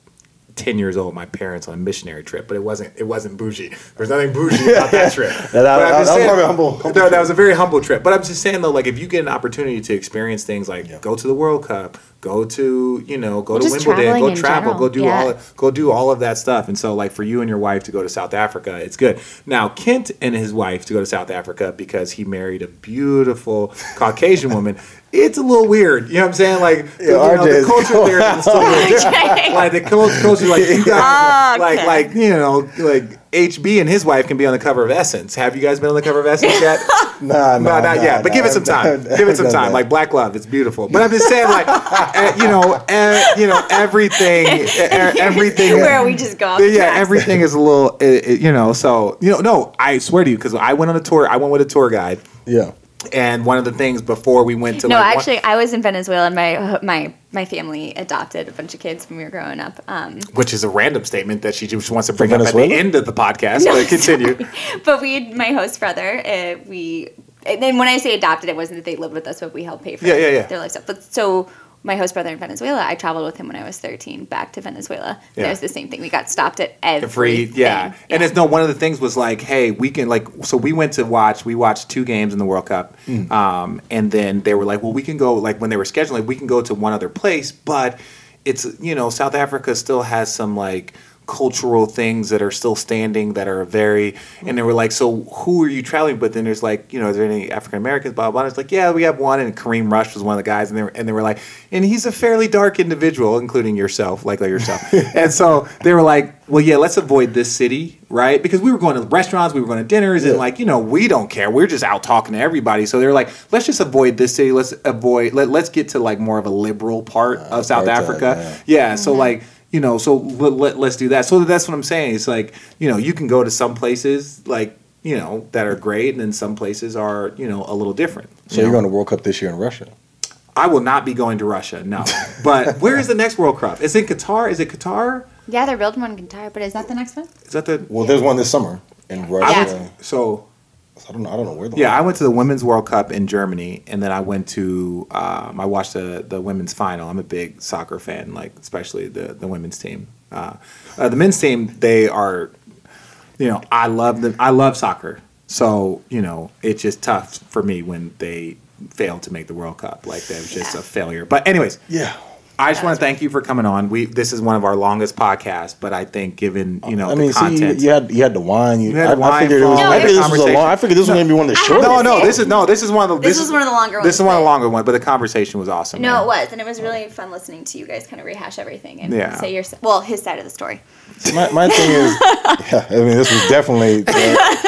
10 years old, with my parents on a missionary trip, but it wasn't it wasn't bougie. There's nothing bougie about that trip. That- But I'm just that was saying- a humble- humble no, that was a very humble trip. But I'm just saying though, like if you get an opportunity to experience things like Yeah. go to the World Cup, go to you know go Well, to Wimbledon, go travel, general, go do yeah. all go do all of that stuff. And so like for you and your wife to go to South Africa, it's good. Now Kent and his wife to go to South Africa because he married a beautiful Caucasian woman. (laughs) It's a little weird. You know what I'm saying? Like you know, the is culture there is still a little (laughs) different. Like the culture, like (laughs) you guys, like Okay. like you know, like HB and his wife can be on the cover of Essence. Have you guys been on the cover of Essence yet? (laughs) Nah, nah, No, not nah, yet. But give it some time. done- give it some time. that. Like Black Love, it's beautiful. But I'm just saying, like, uh, you know, uh, you know, everything, (laughs) uh, everything. Where we just go Yeah, everything is a little, you know. So you know, no, I swear to you, because I went on a tour. I went with a tour guide, Yeah. And one of the things before we went to No, like, one- actually, I was in Venezuela, and my my my family adopted a bunch of kids when we were growing up. Um, which is a random statement that she just wants to bring up at the end of the podcast. but continue. (laughs) but we, my host brother, uh, we, and then when I say adopted, it wasn't that they lived with us, but we helped pay for Yeah, yeah, yeah. their lifestyle. But so my host brother in Venezuela, I traveled with him when I was 13 back to Venezuela. Yeah. And it was the same thing. We got stopped at every free yeah and it's no one of the things was like hey we can like so we went to watch we watched two games in the world cup um, and then they were like well we can go like when they were scheduling we can go to one other place but it's you know south africa still has some like cultural things that are still standing that are very and they were like so who are you traveling with? And there's like you know is there any african americans blah blah. Blah it's like yeah we have one and kareem rush was one of the guys and they were, and they were like and he's a fairly dark individual including yourself like like yourself. (laughs) And so they were like well yeah let's avoid this city right? Because we were going to restaurants we were going to dinners and like you know we don't care. We're just out talking to everybody. So they were like let's just avoid this city. Let's avoid let, let's get to like more of a liberal part uh, of south apartheid, africa. yeah, so mm-hmm. like you know so let, let, let's do that. So that's what i'm saying. It's like you know you can go to some places like you know that are great and then some places are you know a little different So you're going to World Cup this year in Russia? i will not be going to russia no. But (laughs) where is the next world cup? Is it qatar? Is it qatar? Yeah, they're building one in Qatar, but is that the next one? is that the Well, there's one this summer in Russia. went, so I don't know. I don't know where. The Yeah, I went to the Women's World Cup in Germany, and then I went to um, I watched the the women's final. I'm a big soccer fan, like especially the the women's team. Uh, uh, the men's team, they are, you know, I love them. I love soccer, so you know, it's just tough for me when they fail to make the World Cup. Like that was just a failure. But anyways, yeah. I just want to thank you for coming on. We this is one of our longest podcasts, but I think given you know I mean, the see, you, content. you had you had the wine. You, You had I, wine I figured it was. from- No, I it figured was- this was a long. I figured this was gonna be one of the I shortest. no, no, this is no, this is one of the This was one of the longer ones. This is ones, one of the but- longer ones, but the conversation was awesome. No, man. it was, and it was really fun listening to you guys kind of rehash everything and Yeah. say your s- well his side of the story. My, my thing is, (laughs) yeah, I mean, this was definitely uh,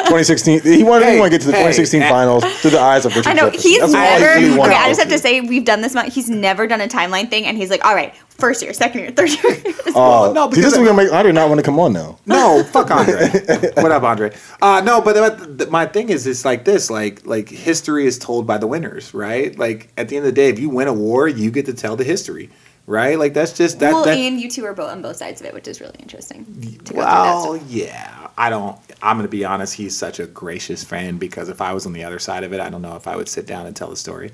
2016. He wanted, Hey, he wanted to get to the hey, 2016 eh. finals through the eyes of Richard I know Jefferson. he's That's all he never. really wanted Okay, I to just have do. to say we've done this much. He's never done a timeline thing, and he's like, all right, first year, second year, third year. (laughs) Oh, no, because this is gonna make. I did not want to come on now. No, (laughs) fuck Andre. what up, Andre? Uh, no, but the, the, my thing is, it's like this: like, like history is told by the winners, right? Like, at the end of the day, if you win a war, you get to tell the history, right? Like, that's just that. well, that and you two are both on both sides of it, which is really interesting. To well, through that yeah. I don't. I'm gonna be honest. He's such a gracious friend because if I was on the other side of it, I don't know if I would sit down and tell the story.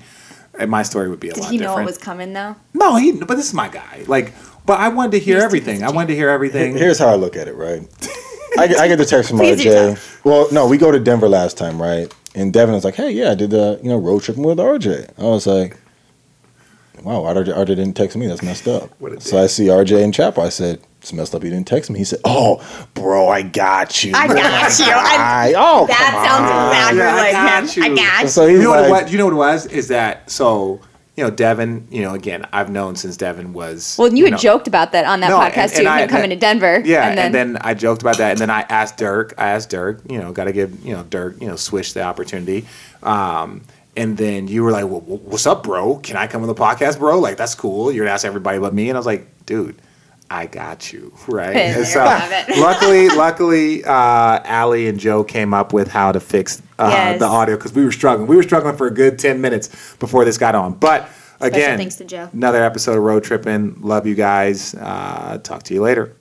And my story would be a Did lot different. Did he know different. what was coming though? No, he. But this is my guy. Like, but I wanted to hear He's everything. I wanted to hear everything. Here's how I look at it, right? I, get- I get the text from RJ. Well, no, we go to Denver last time, right? And Devin was like, "Hey, yeah, I did the you know road trip with RJ." I was like, "Wow, RJ, RJ didn't text me. That's messed up." What a So I see RJ in Chapel. I said, "It's messed up. He didn't text me." He said, "Oh, bro, I got you. I got you. I- (laughs) I, oh, That sounds on." exactly Yeah, I like got him. I you. So you know what, it like, was, you know what it was is that so you know Devin you know again I've known since Devin was Well, you had know, joked about that on that No, podcast and- too. and I- him coming to Denver. yeah and then, I joked about that and then I asked Dirk I asked Dirk you know got to give you know Dirk you know swish the opportunity um, and then you were like well what's up bro can I come on the podcast bro like that's cool you're gonna ask everybody but me and I was like dude. I got you (laughs) right. You (laughs) luckily, luckily, uh, Allie and Joe came up with how to fix uh, Yes. the audio because we were struggling. We were struggling for a good ten minutes before this got on. But again, thanks to Joe. another episode of Road Trippin'. Love you guys. Uh, talk to you later.